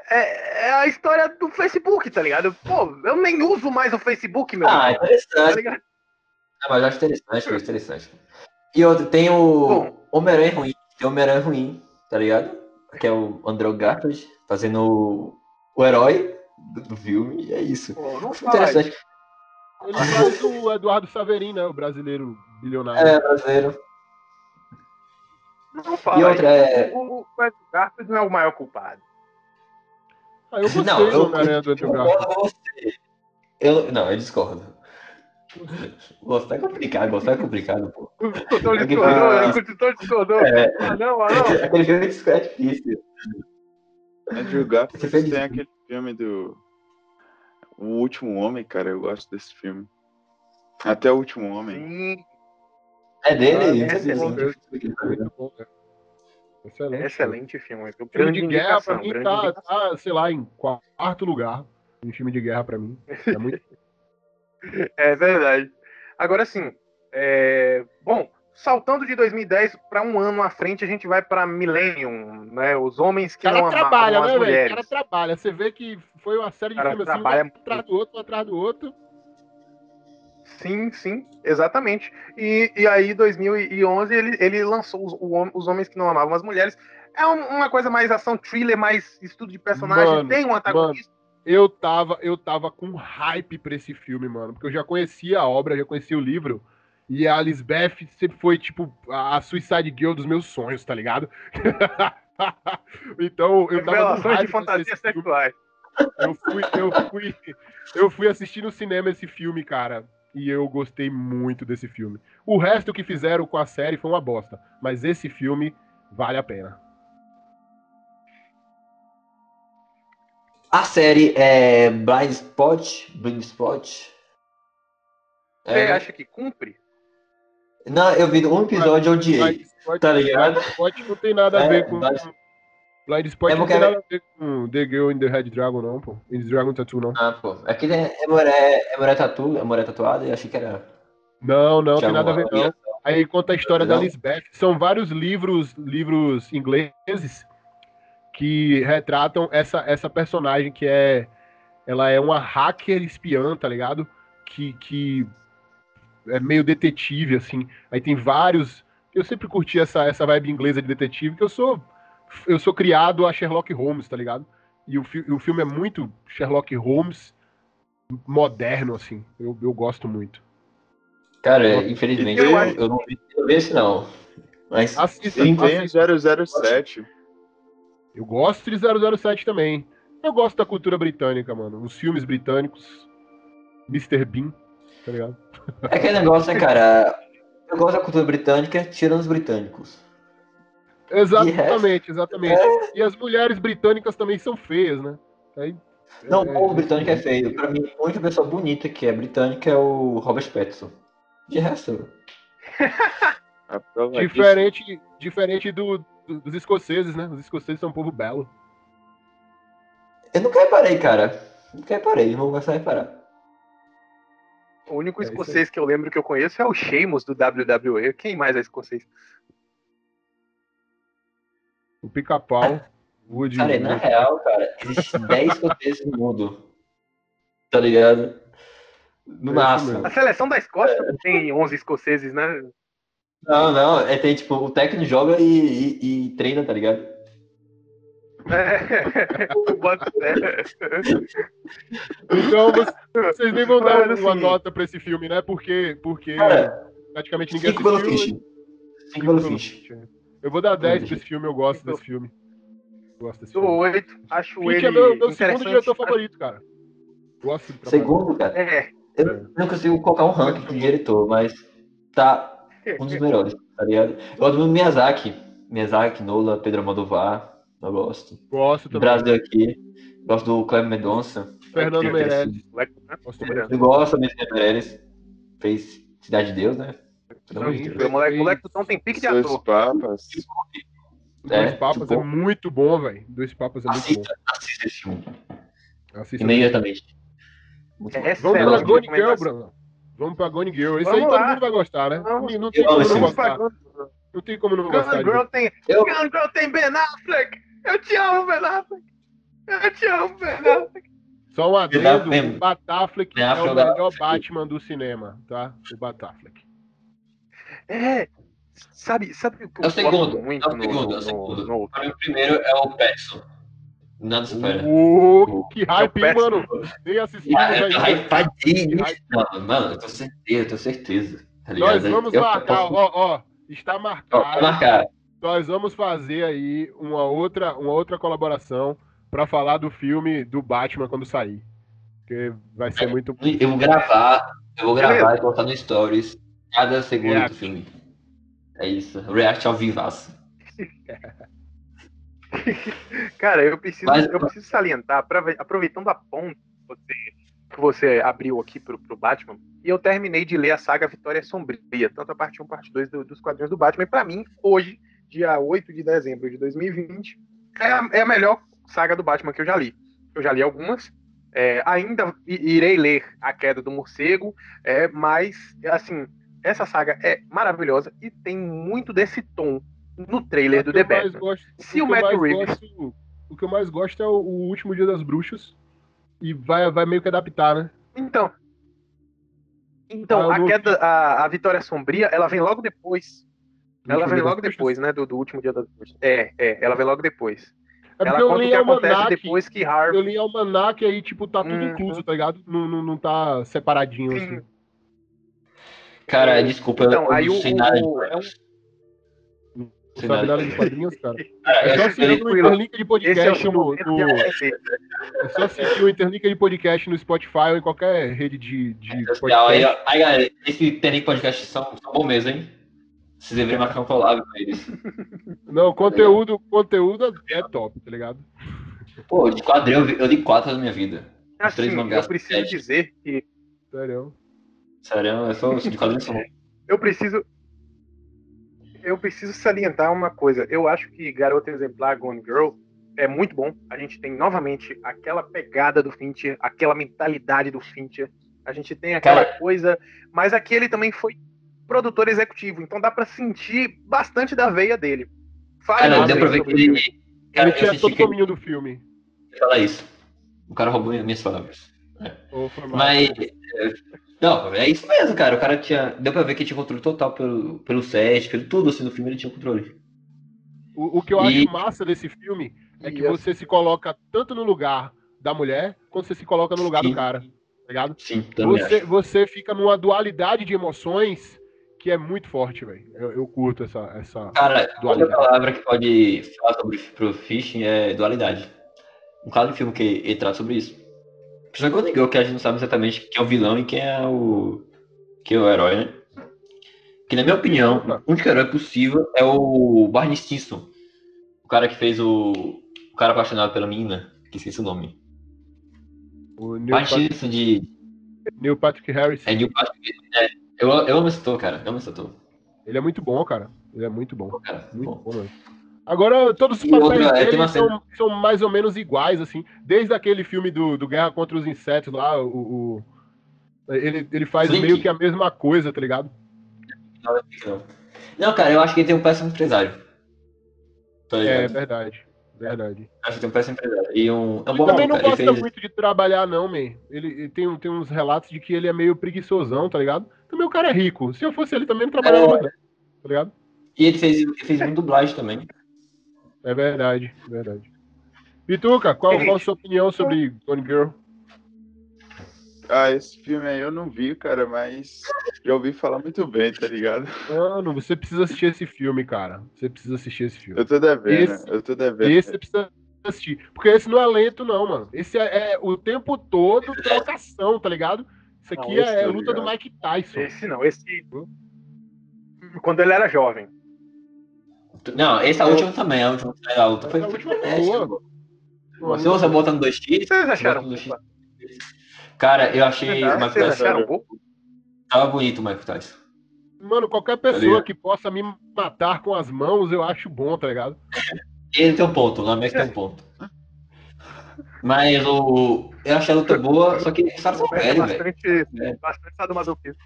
é, é a história do Facebook, tá ligado? Pô, eu nem uso mais o Facebook, meu Ah, tá interessante. ligado? Ah, mas eu acho interessante, eu acho interessante. E outro, tem o. Homem-Aranha ruim. Tem o Homem-Aranha ruim, tá ligado? Que é o Andrew Garfield fazendo o, o herói do, do filme, e é isso. Pô, não interessante. Ele faz o Eduardo Saverin, né? O brasileiro bilionário. É, brasileiro. Não fala E outra isso. é. O, o Andrew Garfield não é o maior culpado. Ah, eu gostei Não, do eu, Homem-Aranha do eu Andrew Garfield. Eu, não, eu discordo. Gostar é complicado, gostar é complicado, pô. Discordou, isso. consultor discordou. É, Ah, não, ah, não. aquele filme é difícil. Andrew Garfield Você fez tem aquele filme do. O Último Homem, cara, eu gosto desse filme. Até o Último Homem. Sim, É dele, Ah, é. Muito bom, né? Excelente. excelente filme. Filme Grande de guerra, pra mim, tá, tá, sei lá, em quarto lugar. Um filme de guerra pra mim. É muito É verdade. Agora sim, é, bom, saltando de 2010 para um ano à frente, a gente vai para Millennium, né? Os homens que não cara trabalha, amavam né, as velho? O mulheres. cara trabalha. Você vê que foi uma série de filmes assim, trabalha um atrás do outro, um atrás do outro. Sim, sim, exatamente. E, e aí, 2011, ele, ele lançou os, os Homens que Não Amavam as Mulheres. É um- uma coisa mais ação thriller, mais estudo de personagem. Mano, tem um antagonista. Eu tava, eu tava com hype pra esse filme, mano. Porque eu já conhecia a obra, já conhecia o livro. E a Lisbeth sempre foi, tipo, a Suicide Girl dos meus sonhos, tá ligado? então, eu tava Revelações hype de filme. sexuais. Eu fui, eu fui, eu fui assistir no cinema esse filme, cara. E eu gostei muito desse filme. O resto que fizeram com a série foi uma bosta. Mas esse filme vale a pena. A série é Blind Spot. Blind Spot. Você É, acha que cumpre? Não, eu vi um episódio e odiei. Blind Spot, Tá ligado? Blind Spot não tem nada a É, ver com. Blind- Blind Spot É não tem nada a ver com The Girl in the Red Dragon, não, pô. In the Dragon Tattoo, não. Ah, pô. Aquele é, é mulher, é mulher tatu, é mulher tatuada, e eu achei que era. Não, não, tem nada a ver, não. Aí conta a história da Não? Lisbeth. São vários livros, livros ingleses que retratam essa, essa personagem que é. Ela é uma hacker espiã, tá ligado? Que, que é meio detetive, assim. Aí tem vários. Eu sempre curti essa, essa vibe inglesa de detetive, que eu sou. Eu sou criado a Sherlock Holmes, tá ligado? E o, fi- o filme é muito Sherlock Holmes moderno, assim. Eu, eu gosto muito. Cara, infelizmente, Eu eu, acho- eu não vi, eu vi esse não. Mas. Assista, Sim, tem assista. o 007. Eu gosto de 007 também. Eu gosto da cultura britânica, mano. Os filmes britânicos. Mr. Bean, tá ligado? É aquele negócio, né, cara? Eu gosto da cultura britânica, tirando os britânicos. Exatamente, exatamente. E as mulheres britânicas também são feias, né? Aí, Não, é, o povo britânico é feio. Pra mim, a única pessoa bonita que é britânica é o Robert Pattinson. De resto, diferente, diferente do, do- dos escoceses, né? Os escoceses são um povo belo. eu nunca reparei, cara. Nunca reparei, vou começar a reparar. O único É escocês que eu lembro que eu conheço é o Sheamus do WWE. Quem mais é escocês? O pica-pau. Cara, na real, cara, existe 10 escoceses no mundo. Tá ligado? No É máximo. A seleção da Escócia também tem 11 escoceses, né? Não, não. É tem tipo, o técnico joga e, e- e treina, tá ligado? É. Então vocês- nem vão dar uma assim- nota pra esse filme, né? Porque, porque Cara, praticamente ninguém Cinco pelo assistiu. Fish. e- Cinco pelo pelo Fish. Finch. Eu vou dar 10 pra esse filme, eu gosto desse filme. Gosto desse filme. 8, acho Finch ele é meu, meu segundo diretor favorito, cara. Gosto do. Segundo, cara. É, Eu não consigo colocar um ranking de diretor, mas tá um dos melhores, tá ligado? Eu gosto do Miyazaki. Miyazaki, Nola, Pedro Almodovar. Eu gosto. Gosto Do também. Brasil aqui. Gosto do Cleber Mendonça. Fernando Meirelles. Gosto. Eu gosto também do Meirelles. Fez Cidade de Deus, né? Pelo amor de Sim, Deus. O moleque, moleque do Tom tem pique de Dois ator. papas. É, Dois Papas tipo, é muito bom, velho. Dois Papas é muito bom. Assista, esse filme. Assista. Imediatamente. É Vamos pra Gone Girl. Bruno. Vamos pra Gone Girl. Esse Vamos aí todo mundo vai gostar, né? Vamos. Não tem como não gostar. Não tem como não gostar. Gun de- Girl tem, Eu- Gun Girl tem Ben Affleck. Eu te amo, Ben Affleck. Eu te amo, Ben Affleck. Só um adendo, Ben- o Batafleck é o melhor é- Batman do cinema, tá? O Batafleck. É, sabe, sabe o que eu É o segundo, muito é o no, segundo, é o no- segundo. no- mim, o primeiro é o Pattinson. Nada supera. Ô, que hype, hein, péssimo. mano? Nem assistimos Ah, eu tô hypadinho, mano. Mano, eu tô certeza, eu tô certeza. Tá? Nós vamos eu marcar, posso- ó, ó. Está Ó, vou marcado. Nós vamos fazer aí uma outra, uma outra colaboração pra falar do filme do Batman quando sair. Porque vai ser muito. Eu vou gravar, eu vou gravar e colocar no Stories cada segundo React. do filme. É isso. React ao vivaço. Cara, eu preciso, Mas- eu preciso salientar, aprove- aproveitando a ponta que você, que você abriu aqui pro, pro Batman, e eu terminei de ler a saga Vitória Sombria, tanto a parte 1 parte 2 do- dos quadrinhos do Batman, e pra mim, hoje, dia 8 de dezembro de 2020, é a, é a melhor saga do Batman que eu já li. Eu já li algumas, é, ainda irei ler A Queda do Morcego, é, mas, assim, essa saga é maravilhosa e tem muito desse tom no trailer do The Batman. gosto- Se o o que eu Matt mais Reeves gosto- O que eu mais gosto é o, o último dia das bruxas. E vai, vai meio que adaptar, né? Então. Então, Ah, a queda, a, a Vitória Sombria, ela vem logo depois. Ela vem logo depois, né? Do, do último dia das bruxas. É, é, ela vem logo depois. É ela porque eu conta o li que acontece Almanac. depois que Harvey. Eu li Almanac e aí, tipo, tá tudo Uhum. incluso, tá ligado? Não, não, não tá separadinho, Sim. assim. Cara, desculpa, eu- Então, eu aí não o. de o- é um- sabe nada. de quadrinhos, cara. Cara, É só seguir o. Interlink de é o podcast seu no, de no-. É só seguir o Interlink de podcast no Spotify ou em qualquer rede de, de. Aí, podcast. ó. aí, galera, esse Terem Podcast são, são bom mesmo, hein? Vocês deveriam marcar um collab com eles. Não, conteúdo, conteúdo é top, tá ligado? Pô, de quadrinho eu, vi- eu li quatro na minha vida. Os três Assim, mangás. eu preciso sete. dizer que Sério. Sério, eu sou de bom. eu preciso. Eu preciso salientar uma coisa. Eu acho que Garota Exemplar Gone Girl é muito bom. A gente tem novamente aquela pegada do Fincher, aquela mentalidade do Fincher. A gente tem aquela Cara- coisa. Mas aqui ele também foi produtor executivo, então dá pra sentir bastante da veia dele. Fale Cara, mais deu pra ver que o ele. Cara, Ele tinha todo o domínio do filme. ia falar isso. O cara roubou minhas palavras. Mas. é, Não, é isso mesmo, cara. O cara tinha. Deu pra ver que tinha controle total pelo, pelo set, pelo tudo assim no filme, ele tinha controle. O, o que eu E- acho massa desse filme é que E você se coloca tanto no lugar da mulher, quanto você se coloca no lugar Sim. do cara. Tá ligado? Sim, também Você, acho. você fica numa dualidade de emoções que é muito forte, velho. Eu, eu curto essa, essa. Cara, Dualidade. palavra que pode falar sobre pro Fishing é dualidade. Um caso de filme que ele trata sobre isso. Principalmente quando ligou que a gente não sabe exatamente quem é o vilão e quem é o. quem é o herói, né? Que na minha opinião, o único herói possível é o Barney Stinson. O cara que fez o. O cara apaixonado pela menina, que esqueci o nome. O Neil, Barney Pat- Stinson de. Neil Patrick Harris. É Neil Patrick. É, eu, eu amo esse ator, cara. Eu amo esse ator. Ele é muito bom, cara. Ele é muito bom. Cara, Muito bom. bom, mesmo. Agora, todos os papéis outra, é, dele uma são, são mais ou menos iguais, assim. Desde aquele filme do, do Guerra contra os Insetos lá, o, o- ele, ele faz meio que a mesma coisa, tá ligado? Não, não. Não, cara, eu acho que ele tem um péssimo empresário. Tá É verdade. Verdade. Acho que tem um péssimo empresário. E um, é um Ele bom também maluco, não cara. Ele gosta fez- muito de trabalhar, não, man. Ele, ele tem, tem uns relatos de que ele é meio preguiçosão, tá ligado? Também o cara é rico. Se eu fosse ele também, não trabalhava É. mais, não, tá ligado? E ele fez, ele fez muito dublagem também. É verdade, é verdade. Pituca, qual, qual a sua opinião sobre Gone Girl? Ah, esse filme aí eu não vi, cara, mas já ouvi falar muito bem, tá ligado? Mano, você precisa assistir esse filme, cara. Você precisa assistir esse filme. Eu tô devendo, Esse- eu tô devendo. Esse você precisa assistir. Porque esse não é lento, não, mano. Esse é, é o tempo todo trocação, tá ligado? Isso aqui Não, é, esse é luta do ligado. Mike Tyson. Esse não, esse. Quando ele era jovem. Não, esse é o último também. A última, a luta foi A última boa. você bota no 2x, Vocês acharam? no 2x. Cara, eu achei o Mike Vocês acharam bom? Tava bonito o Mike Tyson. Mano, qualquer pessoa que possa me matar com as mãos, eu acho bom, tá ligado? Ele tem um ponto, o Lamex tem um ponto. Mas o. Eu achei a luta boa, só que caras são É velho. bastante, É. bastante sadomasoquismo.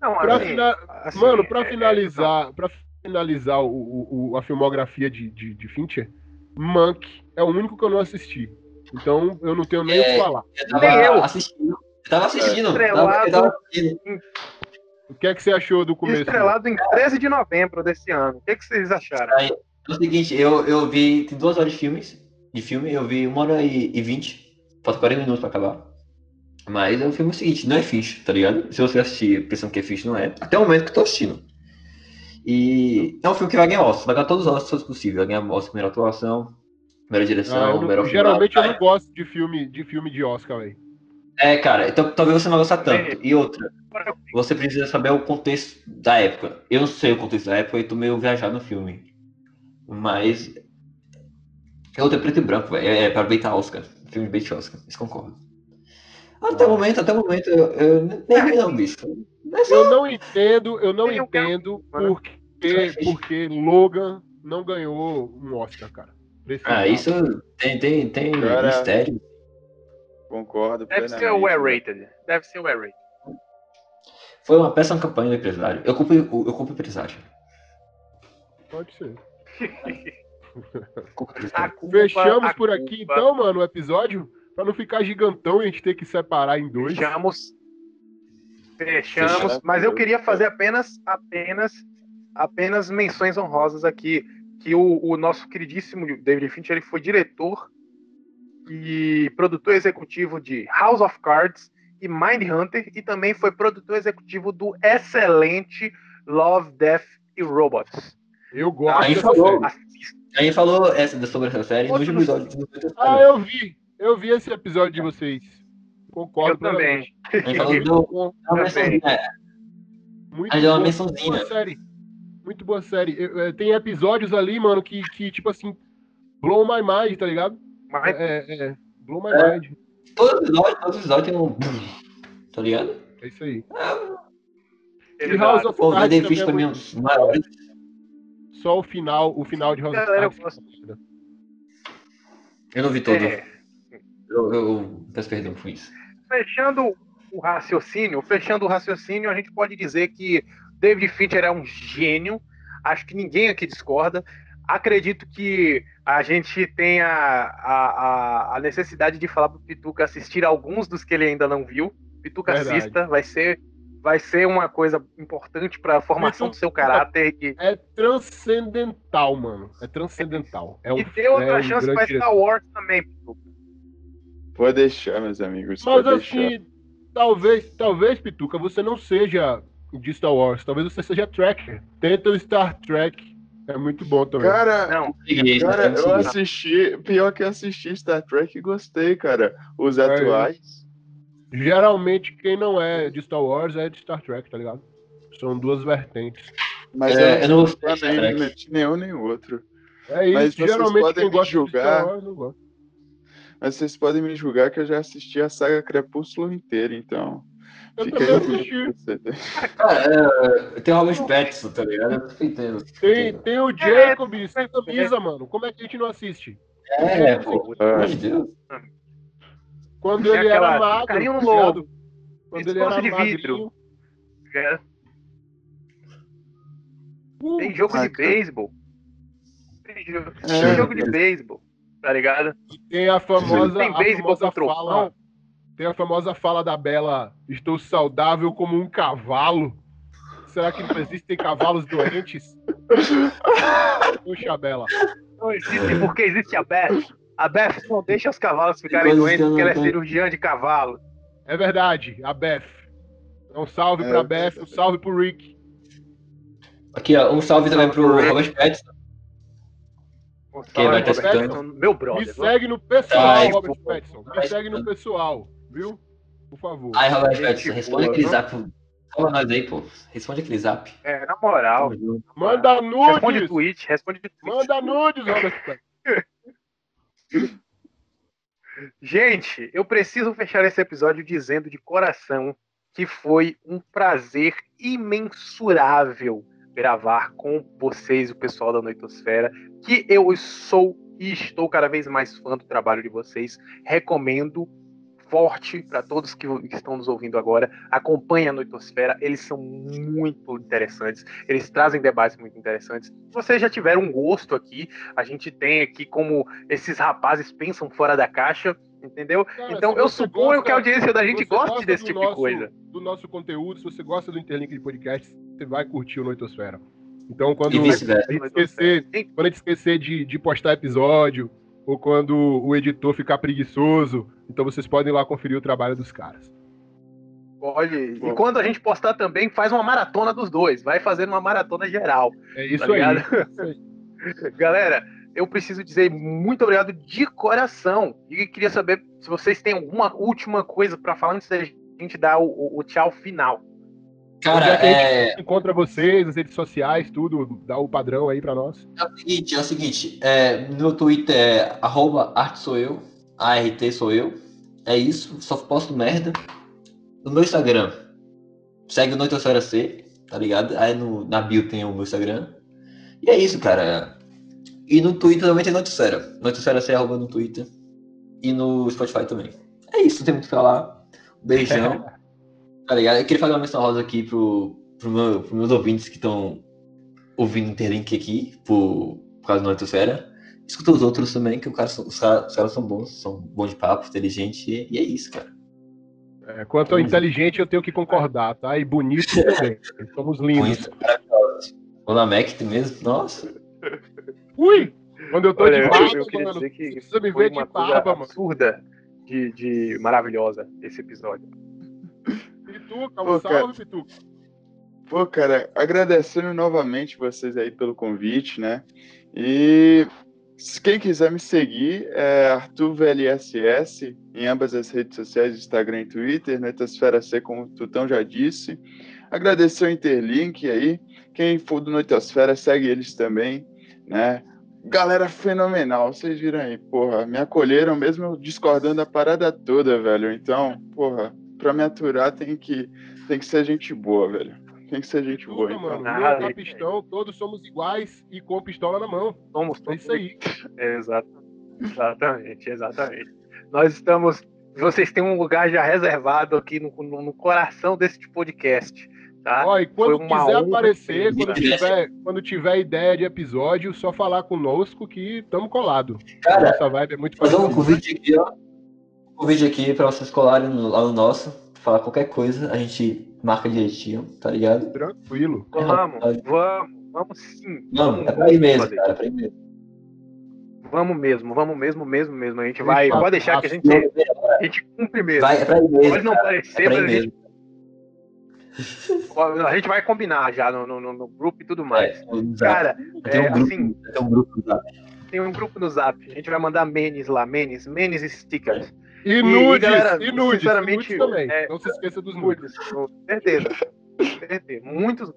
Não, Pra assim, fina- assim, Mano, pra é- finalizar, pra finalizar o, o- o- a filmografia de, de, de Fincher, Monk é o único que eu não assisti. Então eu não tenho nem o que É. falar. Eu tava Nem eu. assistindo. Eu tava assistindo. Estrelado. Tava, eu tava assistindo. O que é que você achou do é, começo? estrelado em 13 de novembro desse ano. O que, que vocês acharam? É o seguinte, eu, eu vi. Tem duas horas de filmes. De filme, eu vi uma hora e, e vinte. Falta 40 minutos pra acabar. Mas é o filme seguinte, não é fixe, tá ligado? Se você assistir pensando que é fixe, não é. Até o momento que eu tô assistindo. E é um filme que vai ganhar Oscar, vai ganhar todos os Oscars possíveis. Vai ganhar Oscar melhor atuação, melhor direção, Ah, não- melhor filme. geralmente eu não gosto de filme de, filme de Oscar, velho. É, cara, então talvez você não gostar tanto. E outra, você precisa saber o contexto da época. Eu não sei o contexto da época e tô meio viajado no filme. Mas. É outra preto e branco, velho. É, é para beitar Oscar. Filme de bait Oscar. Isso concordo. Até o momento, até o momento, eu, eu nem vi não, bicho. É só- Eu não entendo, eu não Tem entendo cara- por que, porque Logan não ganhou um Oscar, cara. Ah, isso tem, tem, tem Cara, mistério. Concordo. Deve ser o. R-rated. Deve ser o R-rated. Foi uma péssima campanha do empresário. Eu culpo, eu culpo o empresário. Pode ser. Culpa- Fechamos a por aqui culpa- então, mano, o episódio, pra não ficar gigantão e a gente ter que separar em dois. Fechamos. Fechamos. Fechamos. Mas eu queria fazer apenas, apenas, apenas menções honrosas aqui. Que o, o nosso queridíssimo David Fincher ele foi diretor e produtor executivo de House of Cards e Mindhunter e também foi produtor executivo do excelente Love, Death e Robots. Eu gosto Aí dessa falou. série. Assista. A gente falou essa, sobre essa série no Outro último episódio. do- Ah, eu vi. Eu vi esse episódio de vocês. Concordo Eu também. A gente falou Muito do. bom. É uma mençãozinha, Muito Aí deu uma boa, mençãozinha. Muito boa série. Muito boa série. Eu- eu- tem episódios ali, mano, que, que, tipo assim, blow my mind, tá ligado? Mas É, é, é. Blow my É. mind. Todo episódio, todo episódio tem um. Tá ligado? É isso aí. ele E House of Pô, o Cards também é é um dos maiores. Só o final, o final de House of eu. Eu não vi todo. É, Eu, eu peço perdão por isso. fechando o raciocínio, fechando o raciocínio, a gente pode dizer que David Fincher é um gênio. Acho que ninguém aqui discorda. Acredito que a gente tenha a, a, a necessidade de falar pro Pituca assistir alguns dos que ele ainda não viu. Pituca Verdade. assista, vai ser, vai ser uma coisa importante para a formação do seu caráter. E, É transcendental, mano. É transcendental. É um, e dê outra é um chance para. Star Wars também, Pituca. Pode deixar, meus amigos. Mas deixar. assim, talvez, talvez, Pituca, você não seja de Star Wars. Talvez você seja tracker. Tenta o Star Trek. É muito bom também. Cara, Não, cara, tem eu assisti. Pior que eu assisti Star Trek e gostei, cara. Os É, atuais. Geralmente, quem não é de Star Wars é de Star Trek, tá ligado? São duas vertentes. Mas É, eu não de Star nem, de nenhum nem outro. É isso. Mas vocês Geralmente, podem quem me gosta de julgar. Star Wars não gosta. Mas vocês podem me julgar que eu já assisti a saga Crepúsculo inteira, então. Eu Fica também aí. assisti. Cara, é, tem o Robert Pattinson, tá ligado? Eu tô entendendo. Tem, tem o Jacob sem camisa, mano. Como é que a gente não assiste? É, pô. Pelo amor de Deus. Quando ele aquela- era magro, carinho lobo. Quando ele era de vidro. magrinho. é, Uh, tem jogo de beisebol. Tem, jo- É, tem jogo de beisebol. tá ligado? E tem a famosa, Tem a famosa fala. Tem a famosa fala da Bela: Estou saudável como um cavalo. Será que não existem cavalos doentes? Puxa, Bela. Não existe porque existe a Beth. A Beth não deixa os cavalos ficarem doentes que porque não ela é cirurgiã de cavalo. É verdade, a Beth. Um salve É, pra Beth, um salve pro Rick. Aqui, ó, um salve também pro Robert Pattinson. Quem vai salve, Roberto, escutando? Meu Me brother. segue no pessoal, Ai, Robert pô. Pattinson. Me segue no pessoal, viu? Por favor. Ai, Robert Gente Pattinson, responde boa, aquele viu? zap. Fala nós aí, pô. Responde aquele zap. É, na moral. Manda Responde nudes! tweet, responde tweet. Manda nudes, Robert Pattinson. Gente, eu preciso fechar esse episódio dizendo de coração que foi um prazer imensurável gravar com vocês, o pessoal da Noitosfera, que eu sou e estou cada vez mais fã do trabalho de vocês. Recomendo forte para todos que, estão nos ouvindo agora. Acompanhe a Noitosfera, eles são muito interessantes, eles trazem debates muito interessantes. Se vocês já tiveram um gosto aqui, a gente tem aqui como esses rapazes pensam fora da caixa, entendeu? Cara, então eu suponho gosta- que a audiência da gente goste gosta desse tipo nosso- de coisa. Do nosso conteúdo, se você gosta do Interlink de podcast, você vai curtir o Noitosfera. Então, quando a gente esquecer, quando a gente esquecer de, de postar episódio, ou quando o editor ficar preguiçoso, então vocês podem ir lá conferir o trabalho dos caras. Pode. E quando a gente postar também, faz uma maratona dos dois. Vai fazendo uma maratona geral. É isso Tá aí. Isso aí. Galera, eu preciso dizer muito obrigado de coração. E queria saber se vocês têm alguma última coisa pra falar antes da gente dar o, o- o tchau final. Cara, Onde é que a é, Encontra vocês, nas redes sociais, tudo, dá o padrão aí pra nós. é o seguinte, é o seguinte. É, no meu Twitter é arroba arte sou eu, ART sou eu. É isso, só posto merda. No meu Instagram, segue o Noitosfera C, tá ligado? Aí no, na bio tem o meu Instagram. E é isso, cara. E no Twitter também tem Noitosfera. Noitosfera C arroba no Twitter. E no Spotify também. É isso, não tem muito o que falar. Beijão. tá ligado? Eu queria fazer uma menção rosa aqui pro, pro meu, pros meus ouvintes que estão ouvindo Interlink aqui, por, por causa do Noitosfera. Escuta os outros também, que o cara, os, caras, os caras são bons, são bons de papo, inteligente, e, e é isso, cara. É, quanto ao inteligente, eu tenho que concordar, tá? E bonito também. Somos lindos. Ou na Mac mesmo, nossa. Ui! Quando eu tô Olha, de barba, eu queria mano. dizer que Precisa me foi ver de barba, mano. absurda de, de maravilhosa esse episódio. Pituca, Pô, um salve, Pituca. Pô, cara, agradecendo novamente vocês aí pelo convite, né? E se quem quiser me seguir é ArthurVLSS em ambas as redes sociais, Instagram e Twitter, Noitosfera C, como o Tutão já disse. Agradecer o Interlink aí. Quem for do Noitosfera, segue eles também, né? Galera fenomenal, vocês viram aí, porra, me acolheram mesmo discordando da parada toda, velho. Então, porra, pra me aturar tem que, tem que ser gente boa, velho. Tem que ser gente boa, Pituca, então. mano. Ah, ali. capistão, todos somos iguais e com pistola na mão. Somos É todos isso aí. Exato. Exatamente, exatamente. Nós estamos. Vocês têm um lugar já reservado aqui no, no- no coração desse podcast. Tá? Ó, e quando quiser aparecer, quando tiver, quando tiver ideia de episódio, só falar conosco que estamos colados. Cara, Nossa vibe é muito fazer um convite aqui, ó. Um convite aqui pra vocês colarem lá no nosso, falar qualquer coisa, a gente marca direitinho, tá ligado? Tranquilo. Vamos, vamos, vamos sim. Não, é pra ir mesmo, fazer. cara, é pra ir mesmo. Vamos mesmo, vamos mesmo, mesmo, mesmo. A gente vai. Pode deixar que a gente, a gente cumpre mesmo. Vai, é pra ir mesmo. Pode não cara, parecer, é pra mas a gente, a gente vai combinar já no, no, no- grupo e tudo mais. É. Cara, tem, é, um grupo, assim, tem um grupo no Zap. tem um grupo no Zap. A gente vai mandar menes lá, menes, menes e stickers. E E, nudes, galera, e nudes, sinceramente, nudes também. é- Não se esqueça dos nudes. Com certeza. Certeza. Muitos.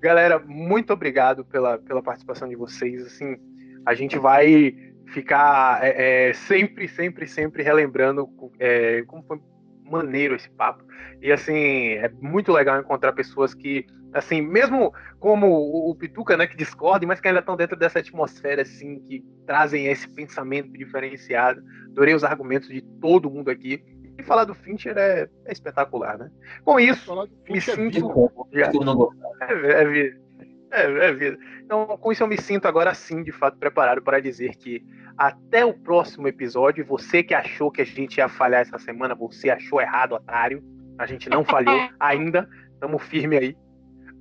Galera, muito obrigado pela, pela participação de vocês. Assim, a gente vai ficar é, é, sempre, sempre, sempre relembrando é, como foi maneiro esse papo. E assim, é muito legal encontrar pessoas que, assim, mesmo como o, o Pituca, né, que discordem, mas que ainda estão dentro dessa atmosfera, assim, que trazem esse pensamento diferenciado. Adorei os argumentos de todo mundo aqui. E falar do Fincher é, é espetacular, né? Com isso, me é sinto. é, é, É, é vida. Então, com isso eu me sinto agora sim, de fato, preparado para dizer que até o próximo episódio, você que achou que a gente ia falhar essa semana, você achou errado, otário. A gente não falhou ainda, estamos firme aí.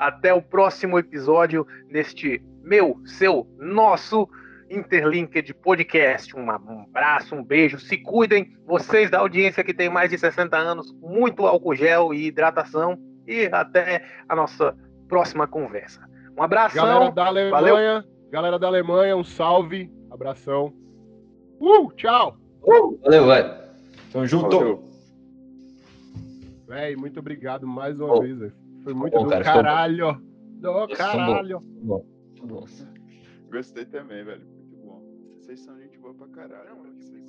Até o próximo episódio neste meu, seu, nosso Interlinked Podcast. Um abraço, um beijo, se cuidem. Vocês da audiência que tem mais de 60 anos, muito álcool gel e hidratação. E até a nossa próxima conversa. Um abração. Galera da Alemanha, Valeu. galera da Alemanha, um salve, abração. Uh, tchau. Valeu, velho. Tamo junto. Véi, muito obrigado mais uma Bom. vez, velho. Foi muito bom, do cara, caralho. Do caralho. Bom, bom. Gostei também, velho. Muito bom. Vocês são gente boa pra caralho. velho. Vocês